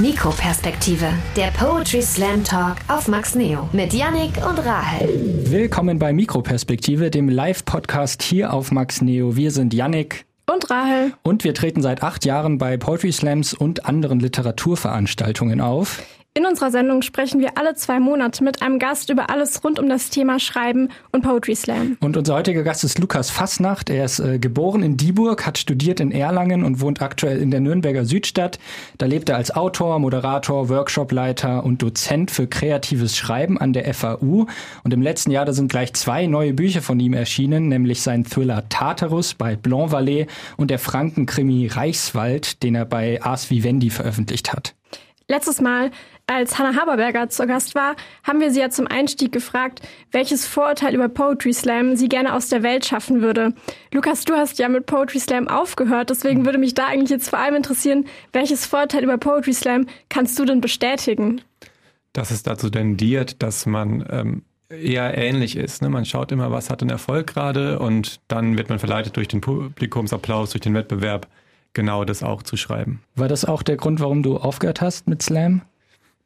Mikroperspektive, der Poetry Slam Talk auf Max Neo mit Yannick und Rahel. Willkommen bei Mikroperspektive, dem Live-Podcast hier auf Max Neo. Wir sind Yannick und Rahel. Und wir treten seit acht Jahren bei Poetry Slams und anderen Literaturveranstaltungen auf. In unserer Sendung sprechen wir alle zwei Monate mit einem Gast über alles rund um das Thema Schreiben und Poetry Slam. Und unser heutiger Gast ist Lukas Fassnacht. Er ist äh, geboren in Dieburg, hat studiert in Erlangen und wohnt aktuell in der Nürnberger Südstadt. Da lebt er als Autor, Moderator, Workshopleiter und Dozent für kreatives Schreiben an der FAU. Und im letzten Jahr da sind gleich zwei neue Bücher von ihm erschienen, nämlich sein Thriller Tartarus bei Blanc Vallée und der Frankenkrimi Reichswald, den er bei Ars Vivendi veröffentlicht hat. Letztes Mal, als Hannah Haberberger zu Gast war, haben wir sie ja zum Einstieg gefragt, welches Vorurteil über Poetry Slam sie gerne aus der Welt schaffen würde. Lukas, du hast ja mit Poetry Slam aufgehört, deswegen würde mich da eigentlich jetzt vor allem interessieren, welches Vorurteil über Poetry Slam kannst du denn bestätigen? Dass es dazu tendiert, dass man ähm, eher ähnlich ist. Ne? Man schaut immer, was hat einen Erfolg gerade und dann wird man verleitet durch den Publikumsapplaus, durch den Wettbewerb genau das auch zu schreiben. War das auch der Grund, warum du aufgehört hast mit Slam?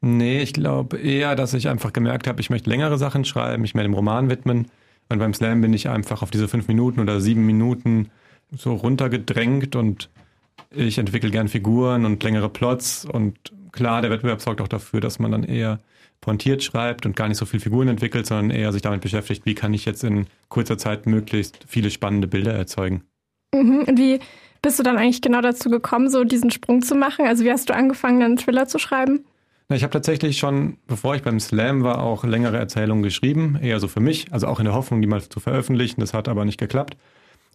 Nee, ich glaube eher, dass ich einfach gemerkt habe, ich möchte längere Sachen schreiben, mich mehr dem Roman widmen. Und beim Slam bin ich einfach auf diese fünf Minuten oder sieben Minuten so runtergedrängt und ich entwickle gern Figuren und längere Plots. Und klar, der Wettbewerb sorgt auch dafür, dass man dann eher pointiert schreibt und gar nicht so viel Figuren entwickelt, sondern eher sich damit beschäftigt, wie kann ich jetzt in kurzer Zeit möglichst viele spannende Bilder erzeugen. Mhm. Und wie bist du dann eigentlich genau dazu gekommen, so diesen Sprung zu machen? Also wie hast du angefangen, einen Thriller zu schreiben? Na, ich habe tatsächlich schon, bevor ich beim Slam war, auch längere Erzählungen geschrieben, eher so für mich, also auch in der Hoffnung, die mal zu veröffentlichen. Das hat aber nicht geklappt.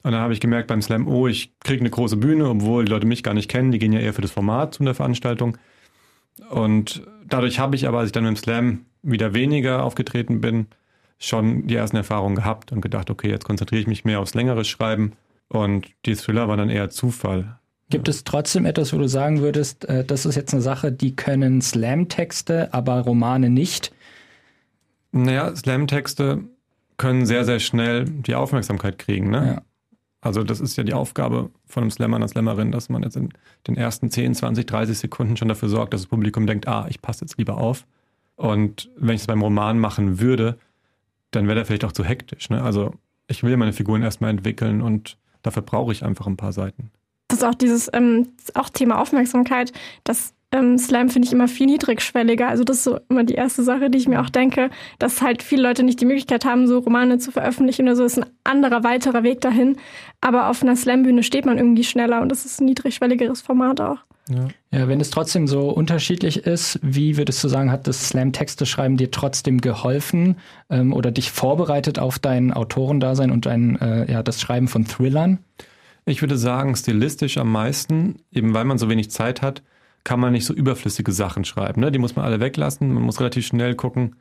Und dann habe ich gemerkt beim Slam, oh, ich kriege eine große Bühne, obwohl die Leute mich gar nicht kennen. Die gehen ja eher für das Format zu der Veranstaltung. Und dadurch habe ich aber, als ich dann im Slam wieder weniger aufgetreten bin, schon die ersten Erfahrungen gehabt und gedacht, okay, jetzt konzentriere ich mich mehr aufs längere Schreiben und die Thriller war dann eher Zufall. Gibt es trotzdem etwas, wo du sagen würdest, äh, das ist jetzt eine Sache, die können Slam-Texte, aber Romane nicht? Naja, Slam-Texte können sehr, sehr schnell die Aufmerksamkeit kriegen. Ne? Ja. Also das ist ja die Aufgabe von einem Slammer, einer Slammerin, dass man jetzt in den ersten 10, 20, 30 Sekunden schon dafür sorgt, dass das Publikum denkt, ah, ich passe jetzt lieber auf. Und wenn ich es beim Roman machen würde, dann wäre der vielleicht auch zu hektisch. Ne? Also ich will meine Figuren erstmal entwickeln und Dafür brauche ich einfach ein paar Seiten. Das ist auch dieses ähm, auch Thema Aufmerksamkeit. Das ähm, Slam finde ich immer viel niedrigschwelliger. Also das ist so immer die erste Sache, die ich mir auch denke, dass halt viele Leute nicht die Möglichkeit haben, so Romane zu veröffentlichen oder so. Das ist ein anderer, weiterer Weg dahin. Aber auf einer Slam-Bühne steht man irgendwie schneller und das ist ein niedrigschwelligeres Format auch. Ja. ja, wenn es trotzdem so unterschiedlich ist, wie würdest du sagen, hat das Slam-Texte schreiben dir trotzdem geholfen ähm, oder dich vorbereitet auf dein Autorendasein und dein, äh, ja, das Schreiben von Thrillern? Ich würde sagen, stilistisch am meisten, eben weil man so wenig Zeit hat, kann man nicht so überflüssige Sachen schreiben. Ne? Die muss man alle weglassen. Man muss relativ schnell gucken,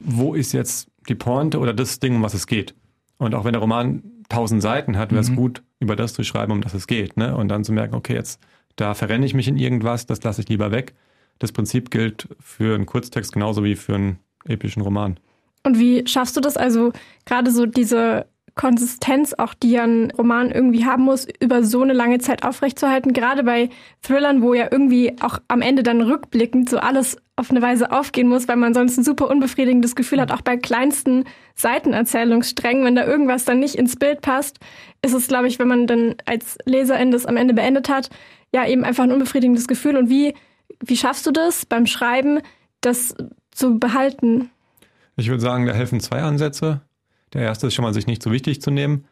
wo ist jetzt die Pointe oder das Ding, um was es geht. Und auch wenn der Roman tausend Seiten hat, wäre es mhm. gut, über das zu schreiben, um das es geht. Ne? Und dann zu merken, okay, jetzt da verrenne ich mich in irgendwas, das lasse ich lieber weg. Das Prinzip gilt für einen Kurztext genauso wie für einen epischen Roman. Und wie schaffst du das also gerade so diese Konsistenz auch, die ein Roman irgendwie haben muss, über so eine lange Zeit aufrechtzuerhalten. Gerade bei Thrillern, wo ja irgendwie auch am Ende dann rückblickend so alles auf eine Weise aufgehen muss, weil man sonst ein super unbefriedigendes Gefühl hat, auch bei kleinsten Seitenerzählungssträngen, wenn da irgendwas dann nicht ins Bild passt, ist es, glaube ich, wenn man dann als Leserin das am Ende beendet hat, ja eben einfach ein unbefriedigendes Gefühl. Und wie, wie schaffst du das beim Schreiben, das zu behalten? Ich würde sagen, da helfen zwei Ansätze. Der erste ist schon mal, sich nicht so wichtig zu nehmen.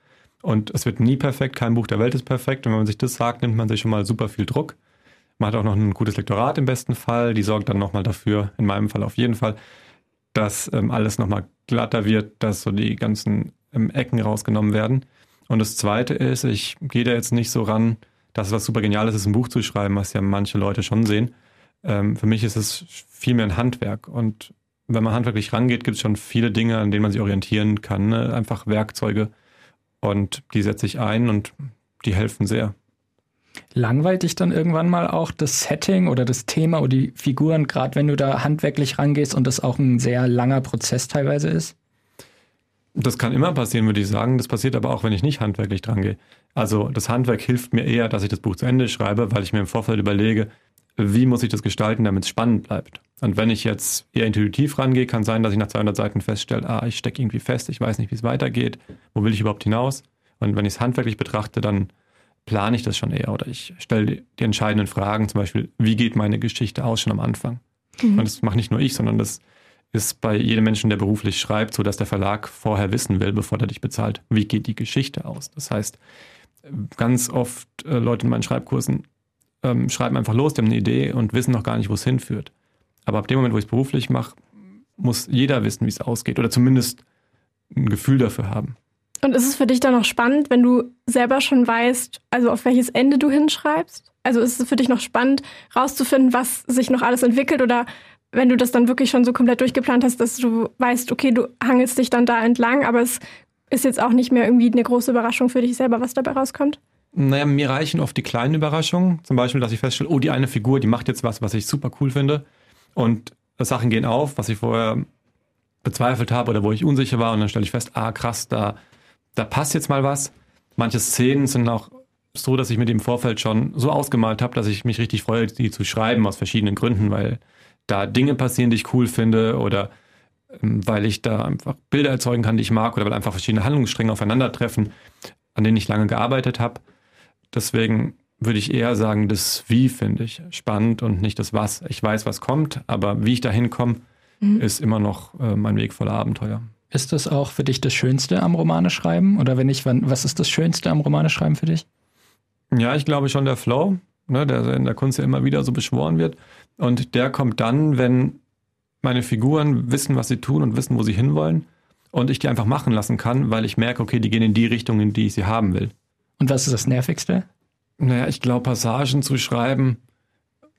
Und es wird nie perfekt, kein Buch der Welt ist perfekt. Und wenn man sich das sagt, nimmt man sich schon mal super viel Druck. Man hat auch noch ein gutes Lektorat im besten Fall. Die sorgt dann nochmal dafür, in meinem Fall auf jeden Fall, dass ähm, alles nochmal glatter wird, dass so die ganzen ähm, Ecken rausgenommen werden. Und das zweite ist, ich gehe da jetzt nicht so ran, dass es was super Geniales ist, ein Buch zu schreiben, was ja manche Leute schon sehen. Ähm, für mich ist es vielmehr ein Handwerk. Und wenn man handwerklich rangeht, gibt es schon viele Dinge, an denen man sich orientieren kann. Ne? Einfach Werkzeuge. Und die setze ich ein und die helfen sehr. Langweilt dich dann irgendwann mal auch das Setting oder das Thema oder die Figuren, gerade wenn du da handwerklich rangehst und das auch ein sehr langer Prozess teilweise ist? Das kann immer passieren, würde ich sagen. Das passiert aber auch, wenn ich nicht handwerklich drangehe. Also das Handwerk hilft mir eher, dass ich das Buch zu Ende schreibe, weil ich mir im Vorfeld überlege, wie muss ich das gestalten, damit es spannend bleibt. Und wenn ich jetzt eher intuitiv rangehe, kann sein, dass ich nach 200 Seiten feststelle, ah, ich stecke irgendwie fest, ich weiß nicht, wie es weitergeht, wo will ich überhaupt hinaus? Und wenn ich es handwerklich betrachte, dann plane ich das schon eher oder ich stelle die entscheidenden Fragen, zum Beispiel, wie geht meine Geschichte aus schon am Anfang? Mhm. Und das mache nicht nur ich, sondern das ist bei jedem Menschen, der beruflich schreibt, so dass der Verlag vorher wissen will, bevor er dich bezahlt, wie geht die Geschichte aus. Das heißt, ganz oft äh, Leute in meinen Schreibkursen ähm, schreiben einfach los, die haben eine Idee und wissen noch gar nicht, wo es hinführt. Aber ab dem Moment, wo ich es beruflich mache, muss jeder wissen, wie es ausgeht oder zumindest ein Gefühl dafür haben. Und ist es für dich dann noch spannend, wenn du selber schon weißt, also auf welches Ende du hinschreibst? Also ist es für dich noch spannend, rauszufinden, was sich noch alles entwickelt oder wenn du das dann wirklich schon so komplett durchgeplant hast, dass du weißt, okay, du hangelst dich dann da entlang, aber es ist jetzt auch nicht mehr irgendwie eine große Überraschung für dich selber, was dabei rauskommt? Naja, mir reichen oft die kleinen Überraschungen. Zum Beispiel, dass ich feststelle, oh, die eine Figur, die macht jetzt was, was ich super cool finde. Und Sachen gehen auf, was ich vorher bezweifelt habe oder wo ich unsicher war. Und dann stelle ich fest, ah, krass, da, da passt jetzt mal was. Manche Szenen sind auch so, dass ich mit dem Vorfeld schon so ausgemalt habe, dass ich mich richtig freue, die zu schreiben aus verschiedenen Gründen, weil da Dinge passieren, die ich cool finde oder ähm, weil ich da einfach Bilder erzeugen kann, die ich mag oder weil einfach verschiedene Handlungsstränge aufeinandertreffen, an denen ich lange gearbeitet habe. Deswegen würde ich eher sagen, das Wie finde ich spannend und nicht das Was. Ich weiß, was kommt, aber wie ich da hinkomme, mhm. ist immer noch äh, mein Weg voller Abenteuer. Ist das auch für dich das Schönste am Romane schreiben? Oder wenn nicht, wann, was ist das Schönste am Romane schreiben für dich? Ja, ich glaube schon der Flow, ne, der in der Kunst ja immer wieder so beschworen wird. Und der kommt dann, wenn meine Figuren wissen, was sie tun und wissen, wo sie hinwollen. Und ich die einfach machen lassen kann, weil ich merke, okay, die gehen in die Richtung, in die ich sie haben will. Und was ist das Nervigste? Naja, ich glaube, Passagen zu schreiben,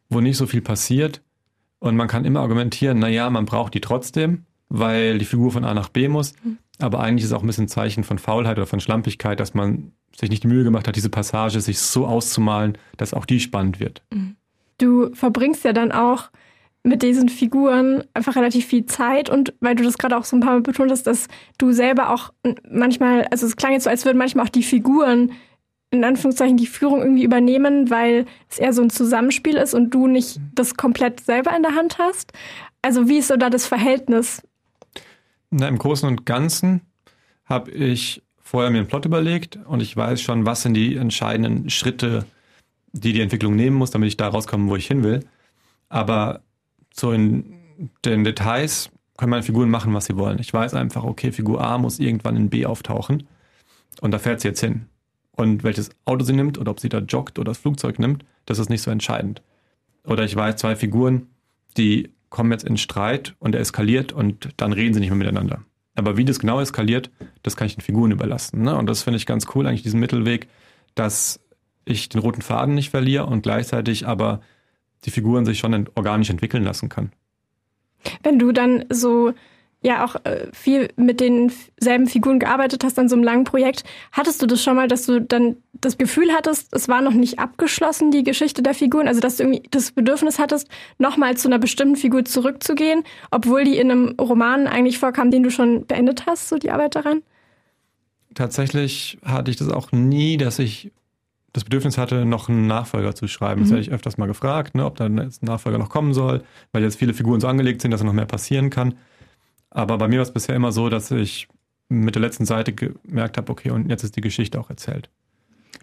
wo nicht so viel passiert. Und man kann immer argumentieren, naja, man braucht die trotzdem, weil die Figur von A nach B muss. Mhm. Aber eigentlich ist es auch ein bisschen ein Zeichen von Faulheit oder von Schlampigkeit, dass man sich nicht die Mühe gemacht hat, diese Passage sich so auszumalen, dass auch die spannend wird. Mhm. Du verbringst ja dann auch mit diesen Figuren einfach relativ viel Zeit und weil du das gerade auch so ein paar Mal betont hast, dass du selber auch manchmal, also es klang jetzt so, als würden manchmal auch die Figuren in Anführungszeichen die Führung irgendwie übernehmen, weil es eher so ein Zusammenspiel ist und du nicht das komplett selber in der Hand hast. Also wie ist so da das Verhältnis? Na, Im Großen und Ganzen habe ich vorher mir einen Plot überlegt und ich weiß schon, was sind die entscheidenden Schritte, die die Entwicklung nehmen muss, damit ich da rauskomme, wo ich hin will. Aber so in den Details können meine Figuren machen, was sie wollen. Ich weiß einfach, okay, Figur A muss irgendwann in B auftauchen und da fährt sie jetzt hin. Und welches Auto sie nimmt oder ob sie da joggt oder das Flugzeug nimmt, das ist nicht so entscheidend. Oder ich weiß, zwei Figuren, die kommen jetzt in Streit und er eskaliert und dann reden sie nicht mehr miteinander. Aber wie das genau eskaliert, das kann ich den Figuren überlassen. Ne? Und das finde ich ganz cool, eigentlich diesen Mittelweg, dass ich den roten Faden nicht verliere und gleichzeitig aber die Figuren sich schon organisch entwickeln lassen kann. Wenn du dann so ja auch äh, viel mit denselben Figuren gearbeitet hast an so einem langen Projekt. Hattest du das schon mal, dass du dann das Gefühl hattest, es war noch nicht abgeschlossen, die Geschichte der Figuren? Also, dass du irgendwie das Bedürfnis hattest, nochmal zu einer bestimmten Figur zurückzugehen, obwohl die in einem Roman eigentlich vorkam, den du schon beendet hast, so die Arbeit daran? Tatsächlich hatte ich das auch nie, dass ich das Bedürfnis hatte, noch einen Nachfolger zu schreiben. Mhm. Das werde ich öfters mal gefragt, ne, ob da jetzt ein Nachfolger noch kommen soll, weil jetzt viele Figuren so angelegt sind, dass noch mehr passieren kann. Aber bei mir war es bisher immer so, dass ich mit der letzten Seite gemerkt habe, okay, und jetzt ist die Geschichte auch erzählt.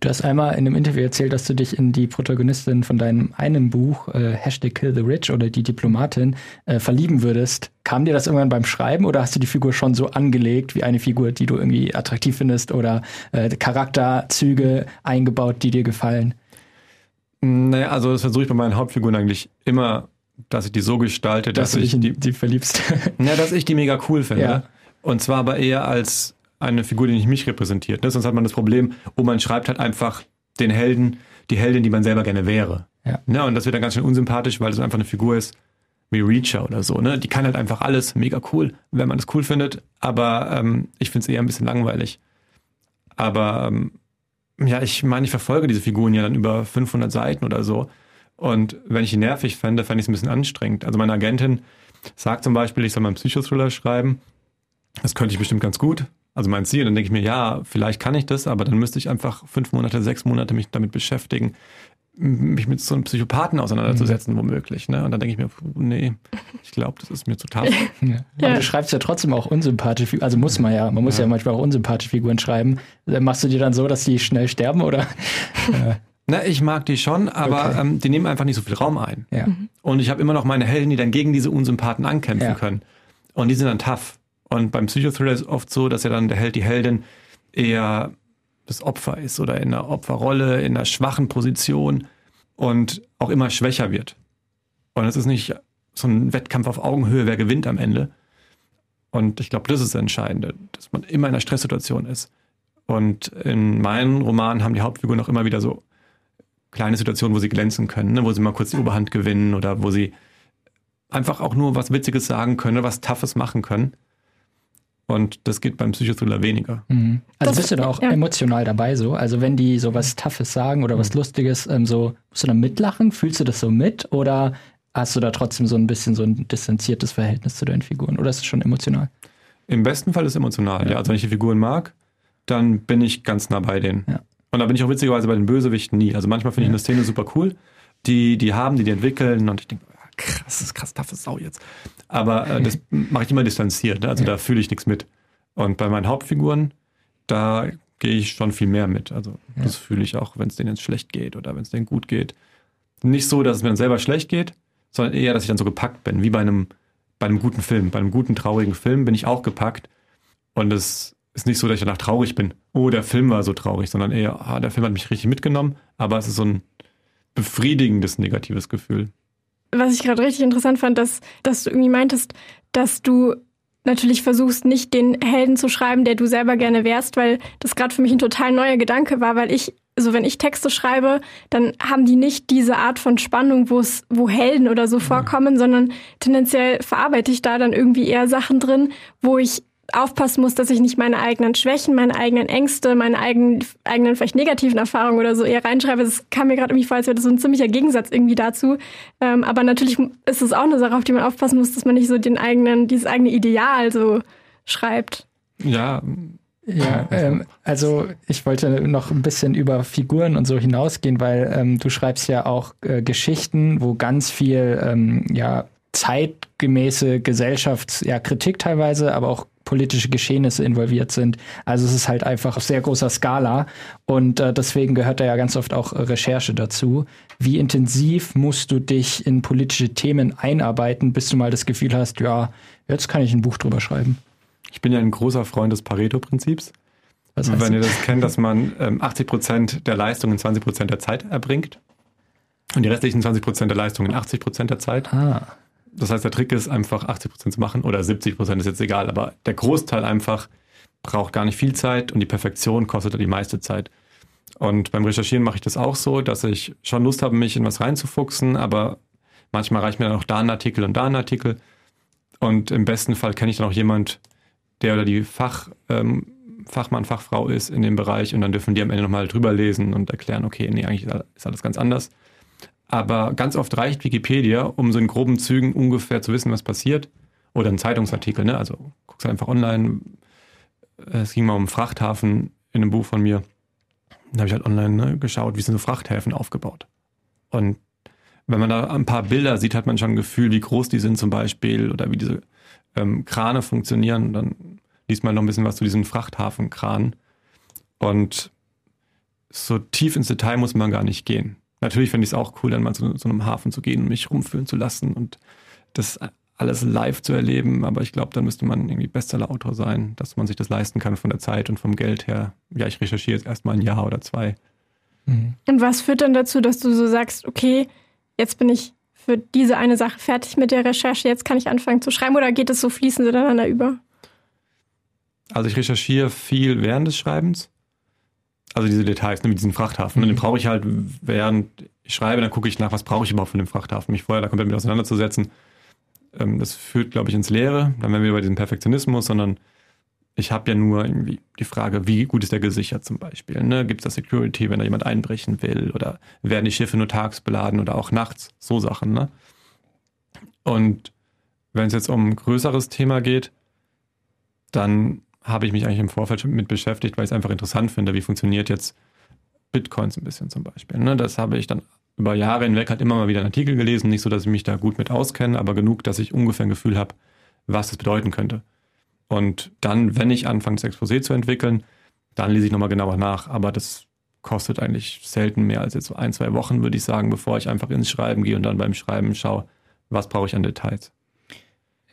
Du hast einmal in einem Interview erzählt, dass du dich in die Protagonistin von deinem einen Buch, äh, Hashtag Kill the Rich oder die Diplomatin, äh, verlieben würdest. Kam dir das irgendwann beim Schreiben oder hast du die Figur schon so angelegt wie eine Figur, die du irgendwie attraktiv findest oder äh, Charakterzüge eingebaut, die dir gefallen? Naja, also das versuche ich bei meinen Hauptfiguren eigentlich immer dass ich die so gestalte, dass, dass ich die, die verliebst. Ja, dass ich die mega cool finde. Ja. Und zwar aber eher als eine Figur, die nicht mich repräsentiert. Ne? Sonst hat man das Problem, wo man schreibt halt einfach den Helden, die Heldin, die man selber gerne wäre. Ja. Ne? Und das wird dann ganz schön unsympathisch, weil es einfach eine Figur ist wie Reacher oder so. Ne? Die kann halt einfach alles, mega cool, wenn man es cool findet. Aber ähm, ich finde es eher ein bisschen langweilig. Aber ähm, ja, ich meine, ich verfolge diese Figuren ja dann über 500 Seiten oder so. Und wenn ich ihn nervig fände, fände ich es ein bisschen anstrengend. Also meine Agentin sagt zum Beispiel, ich soll mal einen Psychothriller schreiben. Das könnte ich bestimmt ganz gut. Also mein Ziel. Dann denke ich mir, ja, vielleicht kann ich das, aber dann müsste ich einfach fünf Monate, sechs Monate mich damit beschäftigen. mich mit so einem Psychopathen auseinanderzusetzen, mhm. womöglich. Ne? Und dann denke ich mir, nee, ich glaube, das ist mir zu tough. Ja. Ja. Aber du schreibst ja trotzdem auch unsympathische Figuren, also muss man ja, man muss ja. ja manchmal auch unsympathische Figuren schreiben. Machst du die dann so, dass die schnell sterben oder? Na, ich mag die schon, aber okay. ähm, die nehmen einfach nicht so viel Raum ein. Ja. Und ich habe immer noch meine Helden, die dann gegen diese Unsympathen ankämpfen können. Und die sind dann tough. Und beim Psychothriller ist es oft so, dass ja dann der Held, die Heldin eher das Opfer ist oder in einer Opferrolle, in einer schwachen Position und auch immer schwächer wird. Und es ist nicht so ein Wettkampf auf Augenhöhe, wer gewinnt am Ende. Und ich glaube, das ist das Entscheidende, dass man immer in einer Stresssituation ist. Und in meinen Romanen haben die Hauptfiguren auch immer wieder so kleine Situationen, wo sie glänzen können, ne? wo sie mal kurz die Oberhand gewinnen oder wo sie einfach auch nur was Witziges sagen können, was Toughes machen können. Und das geht beim Psychothriller weniger. Mhm. Also das, bist du da auch ja. emotional dabei so? Also wenn die so was Toughes sagen oder was mhm. Lustiges, ähm, so musst du da mitlachen? Fühlst du das so mit? Oder hast du da trotzdem so ein bisschen so ein distanziertes Verhältnis zu deinen Figuren? Oder ist es schon emotional? Im besten Fall ist es emotional, ja. ja. Also wenn ich die Figuren mag, dann bin ich ganz nah bei denen. Ja. Und da bin ich auch witzigerweise bei den Bösewichten nie. Also manchmal finde ich eine Szene super cool, die die haben, die die entwickeln und ich denke, krass, das ist krass taffe Sau jetzt. Aber äh, das mache ich immer distanziert, ne? also da fühle ich nichts mit. Und bei meinen Hauptfiguren, da gehe ich schon viel mehr mit. Also das fühle ich auch, wenn es denen jetzt schlecht geht oder wenn es denen gut geht. Nicht so, dass es mir dann selber schlecht geht, sondern eher, dass ich dann so gepackt bin, wie bei einem, bei einem guten Film. Bei einem guten, traurigen Film bin ich auch gepackt. Und es ist nicht so, dass ich danach traurig bin. Oh, der Film war so traurig, sondern eher, ah, der Film hat mich richtig mitgenommen, aber es ist so ein befriedigendes negatives Gefühl. Was ich gerade richtig interessant fand, dass, dass du irgendwie meintest, dass du natürlich versuchst, nicht den Helden zu schreiben, der du selber gerne wärst, weil das gerade für mich ein total neuer Gedanke war, weil ich, also wenn ich Texte schreibe, dann haben die nicht diese Art von Spannung, wo es, wo Helden oder so vorkommen, sondern tendenziell verarbeite ich da dann irgendwie eher Sachen drin, wo ich aufpassen muss, dass ich nicht meine eigenen Schwächen, meine eigenen Ängste, meine eigenen, eigenen vielleicht negativen Erfahrungen oder so eher reinschreibe. Das kam mir gerade irgendwie vor, als wäre das so ein ziemlicher Gegensatz irgendwie dazu. Ähm, aber natürlich ist es auch eine Sache, auf die man aufpassen muss, dass man nicht so den eigenen, dieses eigene Ideal so schreibt. Ja. Ja, ähm, also ich wollte noch ein bisschen über Figuren und so hinausgehen, weil ähm, du schreibst ja auch äh, Geschichten, wo ganz viel ähm, ja zeitgemäße Gesellschaftskritik ja, Kritik teilweise, aber auch politische Geschehnisse involviert sind. Also es ist halt einfach auf sehr großer Skala und äh, deswegen gehört da ja ganz oft auch Recherche dazu. Wie intensiv musst du dich in politische Themen einarbeiten, bis du mal das Gefühl hast, ja, jetzt kann ich ein Buch drüber schreiben? Ich bin ja ein großer Freund des Pareto-Prinzips. Wenn ihr das kennt, dass man ähm, 80 Prozent der Leistung in 20 Prozent der Zeit erbringt und die restlichen 20 Prozent der Leistung in 80 Prozent der Zeit. Ah. Das heißt, der Trick ist einfach 80 Prozent zu machen oder 70 Prozent ist jetzt egal, aber der Großteil einfach braucht gar nicht viel Zeit und die Perfektion kostet die meiste Zeit. Und beim Recherchieren mache ich das auch so, dass ich schon Lust habe, mich in was reinzufuchsen, aber manchmal reicht mir dann auch da ein Artikel und da ein Artikel. Und im besten Fall kenne ich dann auch jemand, der oder die Fach, ähm, Fachmann, Fachfrau ist in dem Bereich und dann dürfen die am Ende nochmal drüber lesen und erklären, okay, nee, eigentlich ist alles ganz anders. Aber ganz oft reicht Wikipedia, um so in groben Zügen ungefähr zu wissen, was passiert. Oder ein Zeitungsartikel, ne? Also guckst einfach online. Es ging mal um Frachthafen in einem Buch von mir. Da habe ich halt online ne, geschaut, wie sind so Frachthäfen aufgebaut. Und wenn man da ein paar Bilder sieht, hat man schon ein Gefühl, wie groß die sind zum Beispiel oder wie diese ähm, Krane funktionieren. Und dann liest man noch ein bisschen was zu diesen Frachthafenkranen. Und so tief ins Detail muss man gar nicht gehen. Natürlich finde ich es auch cool, dann mal zu so einem Hafen zu gehen und mich rumfühlen zu lassen und das alles live zu erleben. Aber ich glaube, dann müsste man irgendwie Bestseller-Autor sein, dass man sich das leisten kann von der Zeit und vom Geld her. Ja, ich recherchiere jetzt erstmal ein Jahr oder zwei. Mhm. Und was führt dann dazu, dass du so sagst, okay, jetzt bin ich für diese eine Sache fertig mit der Recherche, jetzt kann ich anfangen zu schreiben oder geht es so fließend ineinander über? Also ich recherchiere viel während des Schreibens also diese Details ne, mit diesem Frachthafen. Mhm. Und den brauche ich halt, während ich schreibe, dann gucke ich nach, was brauche ich überhaupt von dem Frachthafen, mich vorher da komplett mit auseinanderzusetzen. Ähm, das führt, glaube ich, ins Leere. Dann wären wir bei diesem Perfektionismus, sondern ich habe ja nur irgendwie die Frage, wie gut ist der gesichert zum Beispiel? Ne? Gibt es da Security, wenn da jemand einbrechen will? Oder werden die Schiffe nur tags beladen oder auch nachts? So Sachen. Ne? Und wenn es jetzt um ein größeres Thema geht, dann habe ich mich eigentlich im Vorfeld schon mit beschäftigt, weil ich es einfach interessant finde, wie funktioniert jetzt Bitcoins ein bisschen zum Beispiel. Ne? Das habe ich dann über Jahre hinweg halt immer mal wieder einen Artikel gelesen, nicht so, dass ich mich da gut mit auskenne, aber genug, dass ich ungefähr ein Gefühl habe, was es bedeuten könnte. Und dann, wenn ich anfange, das Exposé zu entwickeln, dann lese ich nochmal genauer nach. Aber das kostet eigentlich selten mehr als jetzt so ein, zwei Wochen, würde ich sagen, bevor ich einfach ins Schreiben gehe und dann beim Schreiben schaue, was brauche ich an Details.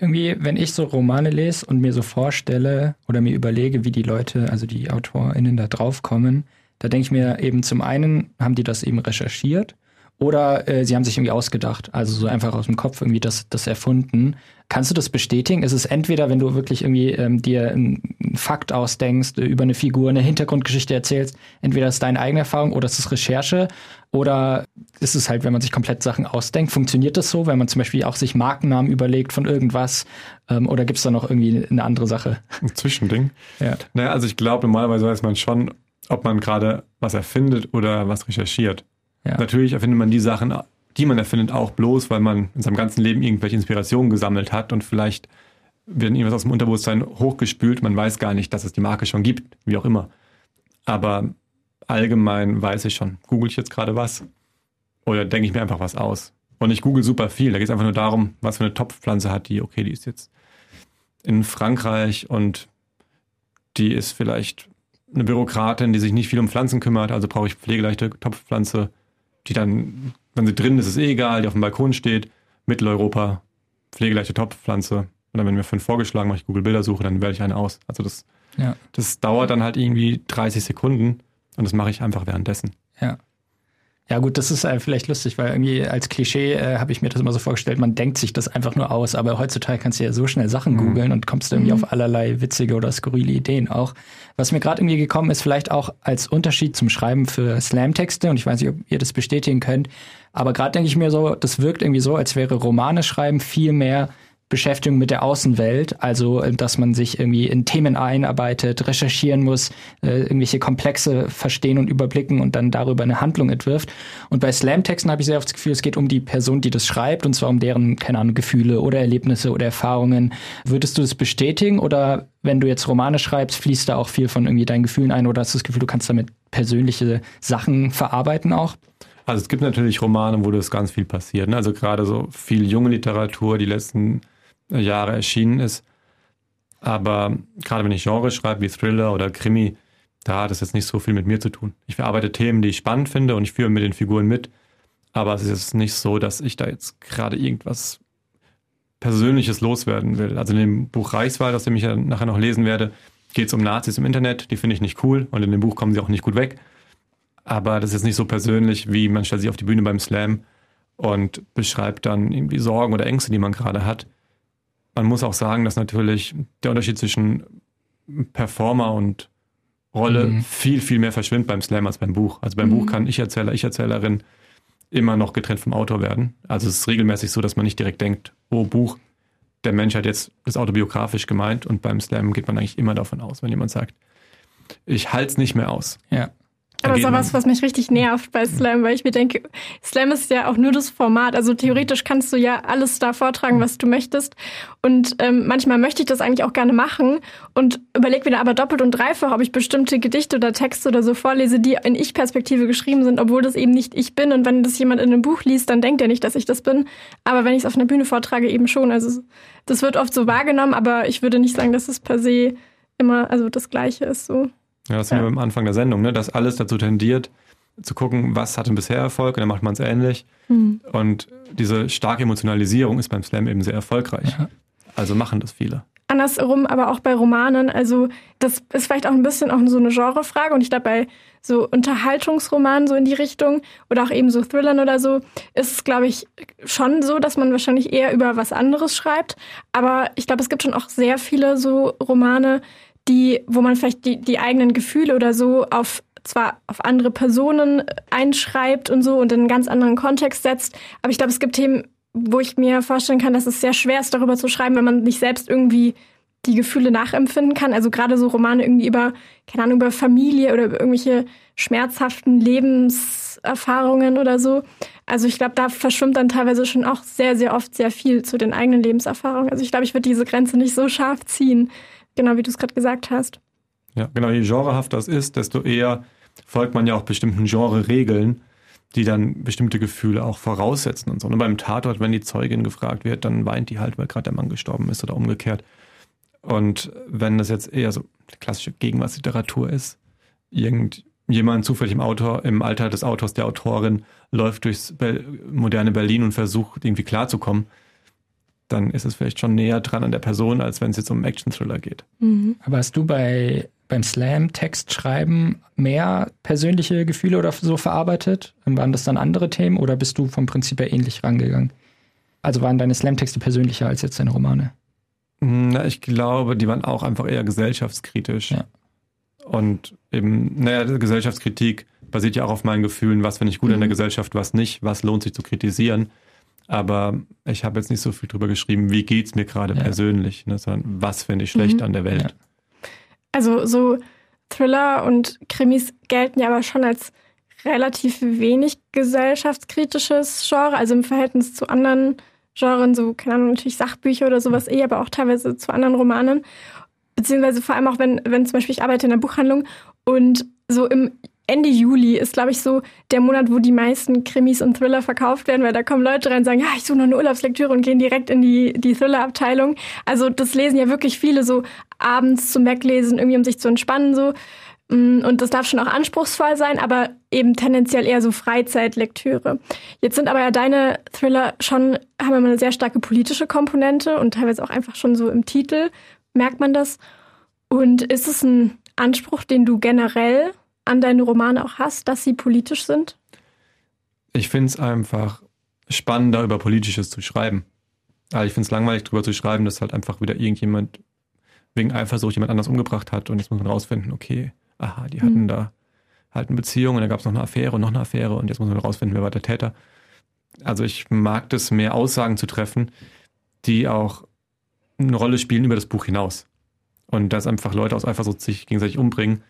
Irgendwie, wenn ich so Romane lese und mir so vorstelle oder mir überlege, wie die Leute, also die AutorInnen da draufkommen, da denke ich mir eben zum einen, haben die das eben recherchiert oder äh, sie haben sich irgendwie ausgedacht, also so einfach aus dem Kopf irgendwie das, das erfunden. Kannst du das bestätigen? Ist es entweder, wenn du wirklich irgendwie ähm, dir einen Fakt ausdenkst, äh, über eine Figur, eine Hintergrundgeschichte erzählst, entweder ist deine eigene Erfahrung oder ist es Recherche oder ist es halt, wenn man sich komplett Sachen ausdenkt, funktioniert das so, wenn man zum Beispiel auch sich Markennamen überlegt von irgendwas ähm, oder gibt es da noch irgendwie eine andere Sache? Ein Zwischending? Ja. Naja, also ich glaube, normalerweise weiß man schon, ob man gerade was erfindet oder was recherchiert. Ja. Natürlich erfindet man die Sachen, die man erfindet, auch bloß, weil man in seinem ganzen Leben irgendwelche Inspirationen gesammelt hat und vielleicht wird irgendwas aus dem Unterbewusstsein hochgespült. Man weiß gar nicht, dass es die Marke schon gibt, wie auch immer. Aber allgemein weiß ich schon, google ich jetzt gerade was oder denke ich mir einfach was aus. Und ich google super viel. Da geht es einfach nur darum, was für eine Topfpflanze hat die. Okay, die ist jetzt in Frankreich und die ist vielleicht eine Bürokratin, die sich nicht viel um Pflanzen kümmert, also brauche ich pflegeleichte Topfpflanze die dann, wenn sie drin ist, ist eh egal, die auf dem Balkon steht, Mitteleuropa, pflegeleichte Topfpflanze. Und dann, wenn mir fünf vorgeschlagen, mache ich Google Bildersuche, dann wähle ich eine aus. Also das, ja. das dauert dann halt irgendwie 30 Sekunden und das mache ich einfach währenddessen. Ja. Ja gut, das ist äh, vielleicht lustig, weil irgendwie als Klischee äh, habe ich mir das immer so vorgestellt, man denkt sich das einfach nur aus, aber heutzutage kannst du ja so schnell Sachen mhm. googeln und kommst irgendwie mhm. auf allerlei witzige oder skurrile Ideen auch. Was mir gerade irgendwie gekommen ist, vielleicht auch als Unterschied zum Schreiben für Slam-Texte und ich weiß nicht, ob ihr das bestätigen könnt, aber gerade denke ich mir so, das wirkt irgendwie so, als wäre Romane schreiben viel mehr Beschäftigung mit der Außenwelt, also äh, dass man sich irgendwie in Themen einarbeitet, recherchieren muss, äh, irgendwelche Komplexe verstehen und überblicken und dann darüber eine Handlung entwirft. Und bei Slam-Texten habe ich sehr oft das Gefühl, es geht um die Person, die das schreibt, und zwar um deren, keine Ahnung, Gefühle oder Erlebnisse oder Erfahrungen. Würdest du das bestätigen oder wenn du jetzt Romane schreibst, fließt da auch viel von irgendwie deinen Gefühlen ein oder hast du das Gefühl, du kannst damit persönliche Sachen verarbeiten auch? Also es gibt natürlich Romane, wo das ganz viel passiert. Ne? Also gerade so viel junge Literatur, die letzten Jahre erschienen ist. Aber gerade wenn ich Genre schreibe, wie Thriller oder Krimi, da hat es jetzt nicht so viel mit mir zu tun. Ich verarbeite Themen, die ich spannend finde und ich führe mit den Figuren mit. Aber es ist jetzt nicht so, dass ich da jetzt gerade irgendwas Persönliches loswerden will. Also in dem Buch Reichswahl, das ich ja nachher noch lesen werde, geht es um Nazis im Internet. Die finde ich nicht cool und in dem Buch kommen sie auch nicht gut weg. Aber das ist jetzt nicht so persönlich, wie man stellt sich auf die Bühne beim Slam und beschreibt dann irgendwie Sorgen oder Ängste, die man gerade hat man muss auch sagen, dass natürlich der Unterschied zwischen Performer und Rolle mhm. viel, viel mehr verschwindet beim Slam als beim Buch. Also beim mhm. Buch kann Ich-Erzähler, Ich-Erzählerin immer noch getrennt vom Autor werden. Also es ist regelmäßig so, dass man nicht direkt denkt, oh Buch, der Mensch hat jetzt das autobiografisch gemeint und beim Slam geht man eigentlich immer davon aus, wenn jemand sagt, ich halte es nicht mehr aus. Ja. Aber das ist was, was mich richtig nervt bei Slam, weil ich mir denke, Slam ist ja auch nur das Format. Also theoretisch kannst du ja alles da vortragen, was du möchtest. Und ähm, manchmal möchte ich das eigentlich auch gerne machen und überlege wieder aber doppelt und dreifach, ob ich bestimmte Gedichte oder Texte oder so vorlese, die in Ich-Perspektive geschrieben sind, obwohl das eben nicht ich bin. Und wenn das jemand in einem Buch liest, dann denkt er nicht, dass ich das bin. Aber wenn ich es auf einer Bühne vortrage, eben schon. Also das wird oft so wahrgenommen, aber ich würde nicht sagen, dass es per se immer also das Gleiche ist so. Ja, das sind ja. wir am Anfang der Sendung, ne? dass alles dazu tendiert, zu gucken, was hatte bisher Erfolg und dann macht man es ähnlich. Mhm. Und diese starke Emotionalisierung ist beim Slam eben sehr erfolgreich. Ja. Also machen das viele. Andersrum, aber auch bei Romanen. Also das ist vielleicht auch ein bisschen auch so eine Genrefrage. Und ich glaube, bei so Unterhaltungsromanen so in die Richtung oder auch eben so Thrillern oder so, ist es, glaube ich, schon so, dass man wahrscheinlich eher über was anderes schreibt. Aber ich glaube, es gibt schon auch sehr viele so Romane, die, wo man vielleicht die, die eigenen Gefühle oder so auf zwar auf andere Personen einschreibt und so und in einen ganz anderen Kontext setzt, aber ich glaube, es gibt Themen, wo ich mir vorstellen kann, dass es sehr schwer ist, darüber zu schreiben, wenn man nicht selbst irgendwie die Gefühle nachempfinden kann. Also gerade so Romane irgendwie über, keine Ahnung, über Familie oder über irgendwelche schmerzhaften Lebenserfahrungen oder so. Also ich glaube, da verschwimmt dann teilweise schon auch sehr, sehr oft sehr viel zu den eigenen Lebenserfahrungen. Also ich glaube, ich würde diese Grenze nicht so scharf ziehen. Genau, wie du es gerade gesagt hast. Ja, genau. Je genrehafter das ist, desto eher folgt man ja auch bestimmten Genre-Regeln. die dann bestimmte Gefühle auch voraussetzen und so. Und beim Tatort, wenn die Zeugin gefragt wird, dann weint die halt, weil gerade der Mann gestorben ist oder umgekehrt. Und wenn das jetzt eher so klassische Gegenwartsliteratur ist, irgendjemand zufällig im Autor, im Alter des Autors, der Autorin, läuft durchs moderne Berlin und versucht irgendwie klarzukommen, dann ist es vielleicht schon näher dran an der Person, als wenn es jetzt um Action-Thriller geht. Mhm. Aber hast du bei beim Slam-Text schreiben mehr persönliche Gefühle oder so verarbeitet? Waren das dann andere Themen oder bist du vom Prinzip her ähnlich rangegangen? Also waren deine Slam-Texte persönlicher als jetzt deine Romane? Na, ich glaube, die waren auch einfach eher gesellschaftskritisch. Ja. Und eben, naja, Gesellschaftskritik basiert ja auch auf meinen Gefühlen, was finde ich gut mhm. in der Gesellschaft, was nicht, was lohnt sich zu kritisieren. Aber ich habe jetzt nicht so viel drüber geschrieben, wie geht es mir gerade ja. persönlich, ne, sondern was finde ich schlecht mhm. an der Welt. Ja. Also so Thriller und Krimis gelten ja aber schon als relativ wenig gesellschaftskritisches Genre, also im Verhältnis zu anderen Genren, so, keine Ahnung, natürlich Sachbücher oder sowas eh, aber auch teilweise zu anderen Romanen. Beziehungsweise vor allem auch, wenn, wenn zum Beispiel ich arbeite in der Buchhandlung und so im Ende Juli ist, glaube ich, so der Monat, wo die meisten Krimis und Thriller verkauft werden, weil da kommen Leute rein und sagen, ja, ich suche noch eine Urlaubslektüre und gehen direkt in die, die Thriller-Abteilung. Also das lesen ja wirklich viele so abends zum Weglesen, irgendwie um sich zu entspannen so. Mm, und das darf schon auch anspruchsvoll sein, aber eben tendenziell eher so Freizeitlektüre. Jetzt sind aber ja deine Thriller schon, haben immer eine sehr starke politische Komponente und teilweise auch einfach schon so im Titel merkt man das. Und ist es ein Anspruch, den du generell an deine Romane auch hast, dass sie politisch sind? Ich finde es einfach spannender, über Politisches zu schreiben. Also ich finde es langweilig, darüber zu schreiben, dass halt einfach wieder irgendjemand wegen Eifersucht jemand anders umgebracht hat und jetzt muss man rausfinden, okay, aha, die hatten mhm. da halt eine Beziehung und dann gab es noch eine Affäre und noch eine Affäre und jetzt muss man rausfinden, wer war der Täter. Also ich mag das mehr Aussagen zu treffen, die auch eine Rolle spielen über das Buch hinaus. Und dass einfach Leute aus Eifersucht sich gegenseitig umbringen,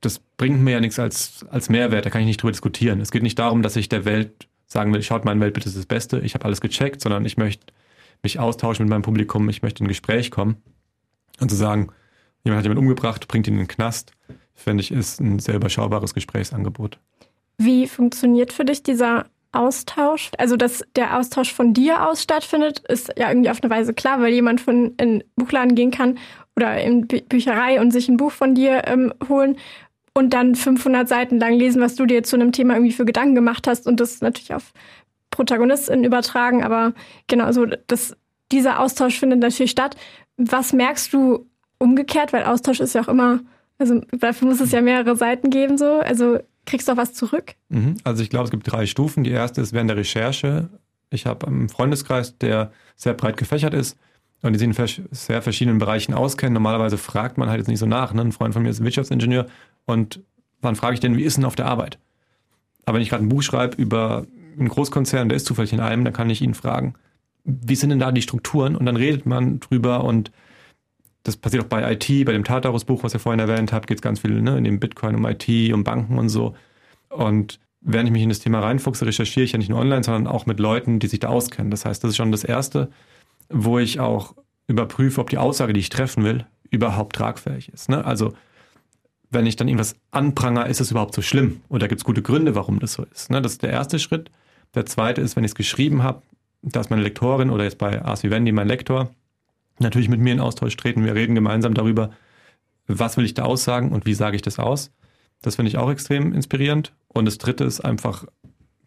das bringt mir ja nichts als, als Mehrwert, da kann ich nicht drüber diskutieren. Es geht nicht darum, dass ich der Welt sagen will, schaut mein Weltbild ist das Beste, ich habe alles gecheckt, sondern ich möchte mich austauschen mit meinem Publikum, ich möchte in ein Gespräch kommen und zu sagen, jemand hat jemanden umgebracht, bringt ihn in den Knast, finde ich, ist ein sehr überschaubares Gesprächsangebot. Wie funktioniert für dich dieser Austausch? Also, dass der Austausch von dir aus stattfindet, ist ja irgendwie auf eine Weise klar, weil jemand von in den Buchladen gehen kann oder in Bücherei und sich ein Buch von dir ähm, holen und dann 500 Seiten lang lesen, was du dir zu einem Thema irgendwie für Gedanken gemacht hast und das natürlich auf Protagonistin übertragen. Aber genau, so das, dieser Austausch findet natürlich statt. Was merkst du umgekehrt? Weil Austausch ist ja auch immer, also dafür muss es ja mehrere Seiten geben, so. Also kriegst du auch was zurück? Mhm. Also ich glaube, es gibt drei Stufen. Die erste ist während der Recherche. Ich habe einen Freundeskreis, der sehr breit gefächert ist und die sich in sehr verschiedenen Bereichen auskennen. Normalerweise fragt man halt jetzt nicht so nach. Ne? Ein Freund von mir ist Wirtschaftsingenieur und wann frage ich denn, wie ist denn auf der Arbeit? Aber wenn ich gerade ein Buch schreibe über einen Großkonzern, der ist zufällig in einem, dann kann ich ihn fragen, wie sind denn da die Strukturen? Und dann redet man drüber und das passiert auch bei IT, bei dem Tartarus-Buch, was ihr vorhin erwähnt habt, geht es ganz viel ne, in dem Bitcoin um IT, um Banken und so. Und während ich mich in das Thema reinfuchse, recherchiere ich ja nicht nur online, sondern auch mit Leuten, die sich da auskennen. Das heißt, das ist schon das Erste, wo ich auch überprüfe, ob die Aussage, die ich treffen will, überhaupt tragfähig ist. Ne? Also wenn ich dann irgendwas anpranger, ist es überhaupt so schlimm? Oder gibt es gute Gründe, warum das so ist? Ne? Das ist der erste Schritt. Der zweite ist, wenn ich es geschrieben habe, dass meine Lektorin oder jetzt bei Ars Vivendi mein Lektor natürlich mit mir in Austausch treten. Wir reden gemeinsam darüber, was will ich da aussagen und wie sage ich das aus. Das finde ich auch extrem inspirierend. Und das dritte ist einfach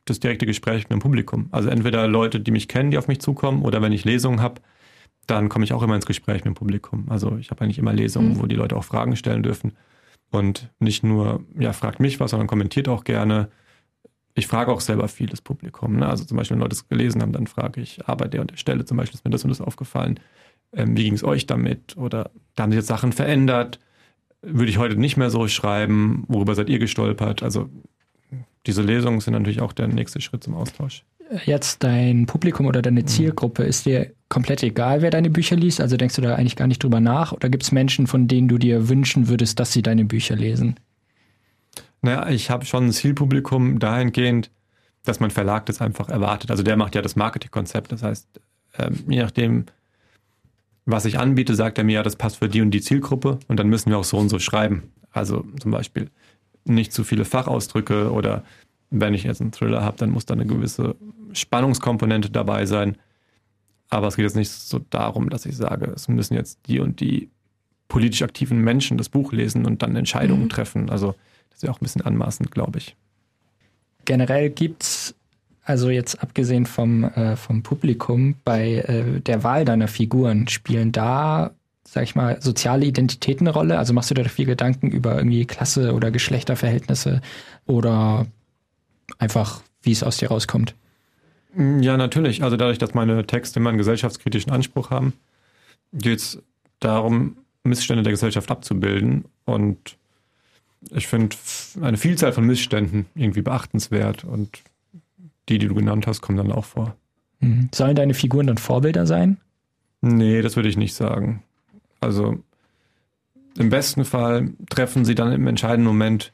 das direkte Gespräch mit dem Publikum. Also entweder Leute, die mich kennen, die auf mich zukommen, oder wenn ich Lesungen habe, dann komme ich auch immer ins Gespräch mit dem Publikum. Also ich habe eigentlich immer Lesungen, mhm. wo die Leute auch Fragen stellen dürfen. Und nicht nur, ja, fragt mich was, sondern kommentiert auch gerne. Ich frage auch selber viel das Publikum. Ne? Also zum Beispiel, wenn Leute es gelesen haben, dann frage ich, aber der und der Stelle zum Beispiel ist mir das und das aufgefallen. Ähm, wie ging es euch damit? Oder da haben sich jetzt Sachen verändert. Würde ich heute nicht mehr so schreiben. Worüber seid ihr gestolpert? Also diese Lesungen sind natürlich auch der nächste Schritt zum Austausch. Jetzt dein Publikum oder deine mhm. Zielgruppe, ist dir komplett egal, wer deine Bücher liest? Also denkst du da eigentlich gar nicht drüber nach? Oder gibt es Menschen, von denen du dir wünschen würdest, dass sie deine Bücher lesen? Naja, ich habe schon ein Zielpublikum dahingehend, dass mein Verlag das einfach erwartet. Also der macht ja das Marketingkonzept. Das heißt, ähm, je nachdem, was ich anbiete, sagt er mir, ja, das passt für die und die Zielgruppe und dann müssen wir auch so und so schreiben. Also zum Beispiel nicht zu viele Fachausdrücke oder wenn ich jetzt einen Thriller habe, dann muss da eine gewisse Spannungskomponente dabei sein. Aber es geht jetzt nicht so darum, dass ich sage, es müssen jetzt die und die politisch aktiven Menschen das Buch lesen und dann Entscheidungen mhm. treffen. Also das ist ja auch ein bisschen anmaßend, glaube ich. Generell gibt es, also jetzt abgesehen vom, äh, vom Publikum, bei äh, der Wahl deiner Figuren, spielen da, sag ich mal, soziale Identitäten eine Rolle? Also machst du dir da viel Gedanken über irgendwie Klasse- oder Geschlechterverhältnisse oder einfach, wie es aus dir rauskommt? Ja, natürlich. Also dadurch, dass meine Texte immer einen gesellschaftskritischen Anspruch haben, geht es darum, Missstände der Gesellschaft abzubilden. Und ich finde eine Vielzahl von Missständen irgendwie beachtenswert. Und die, die du genannt hast, kommen dann auch vor. Mhm. Sollen deine Figuren dann Vorbilder sein? Nee, das würde ich nicht sagen. Also im besten Fall treffen sie dann im entscheidenden Moment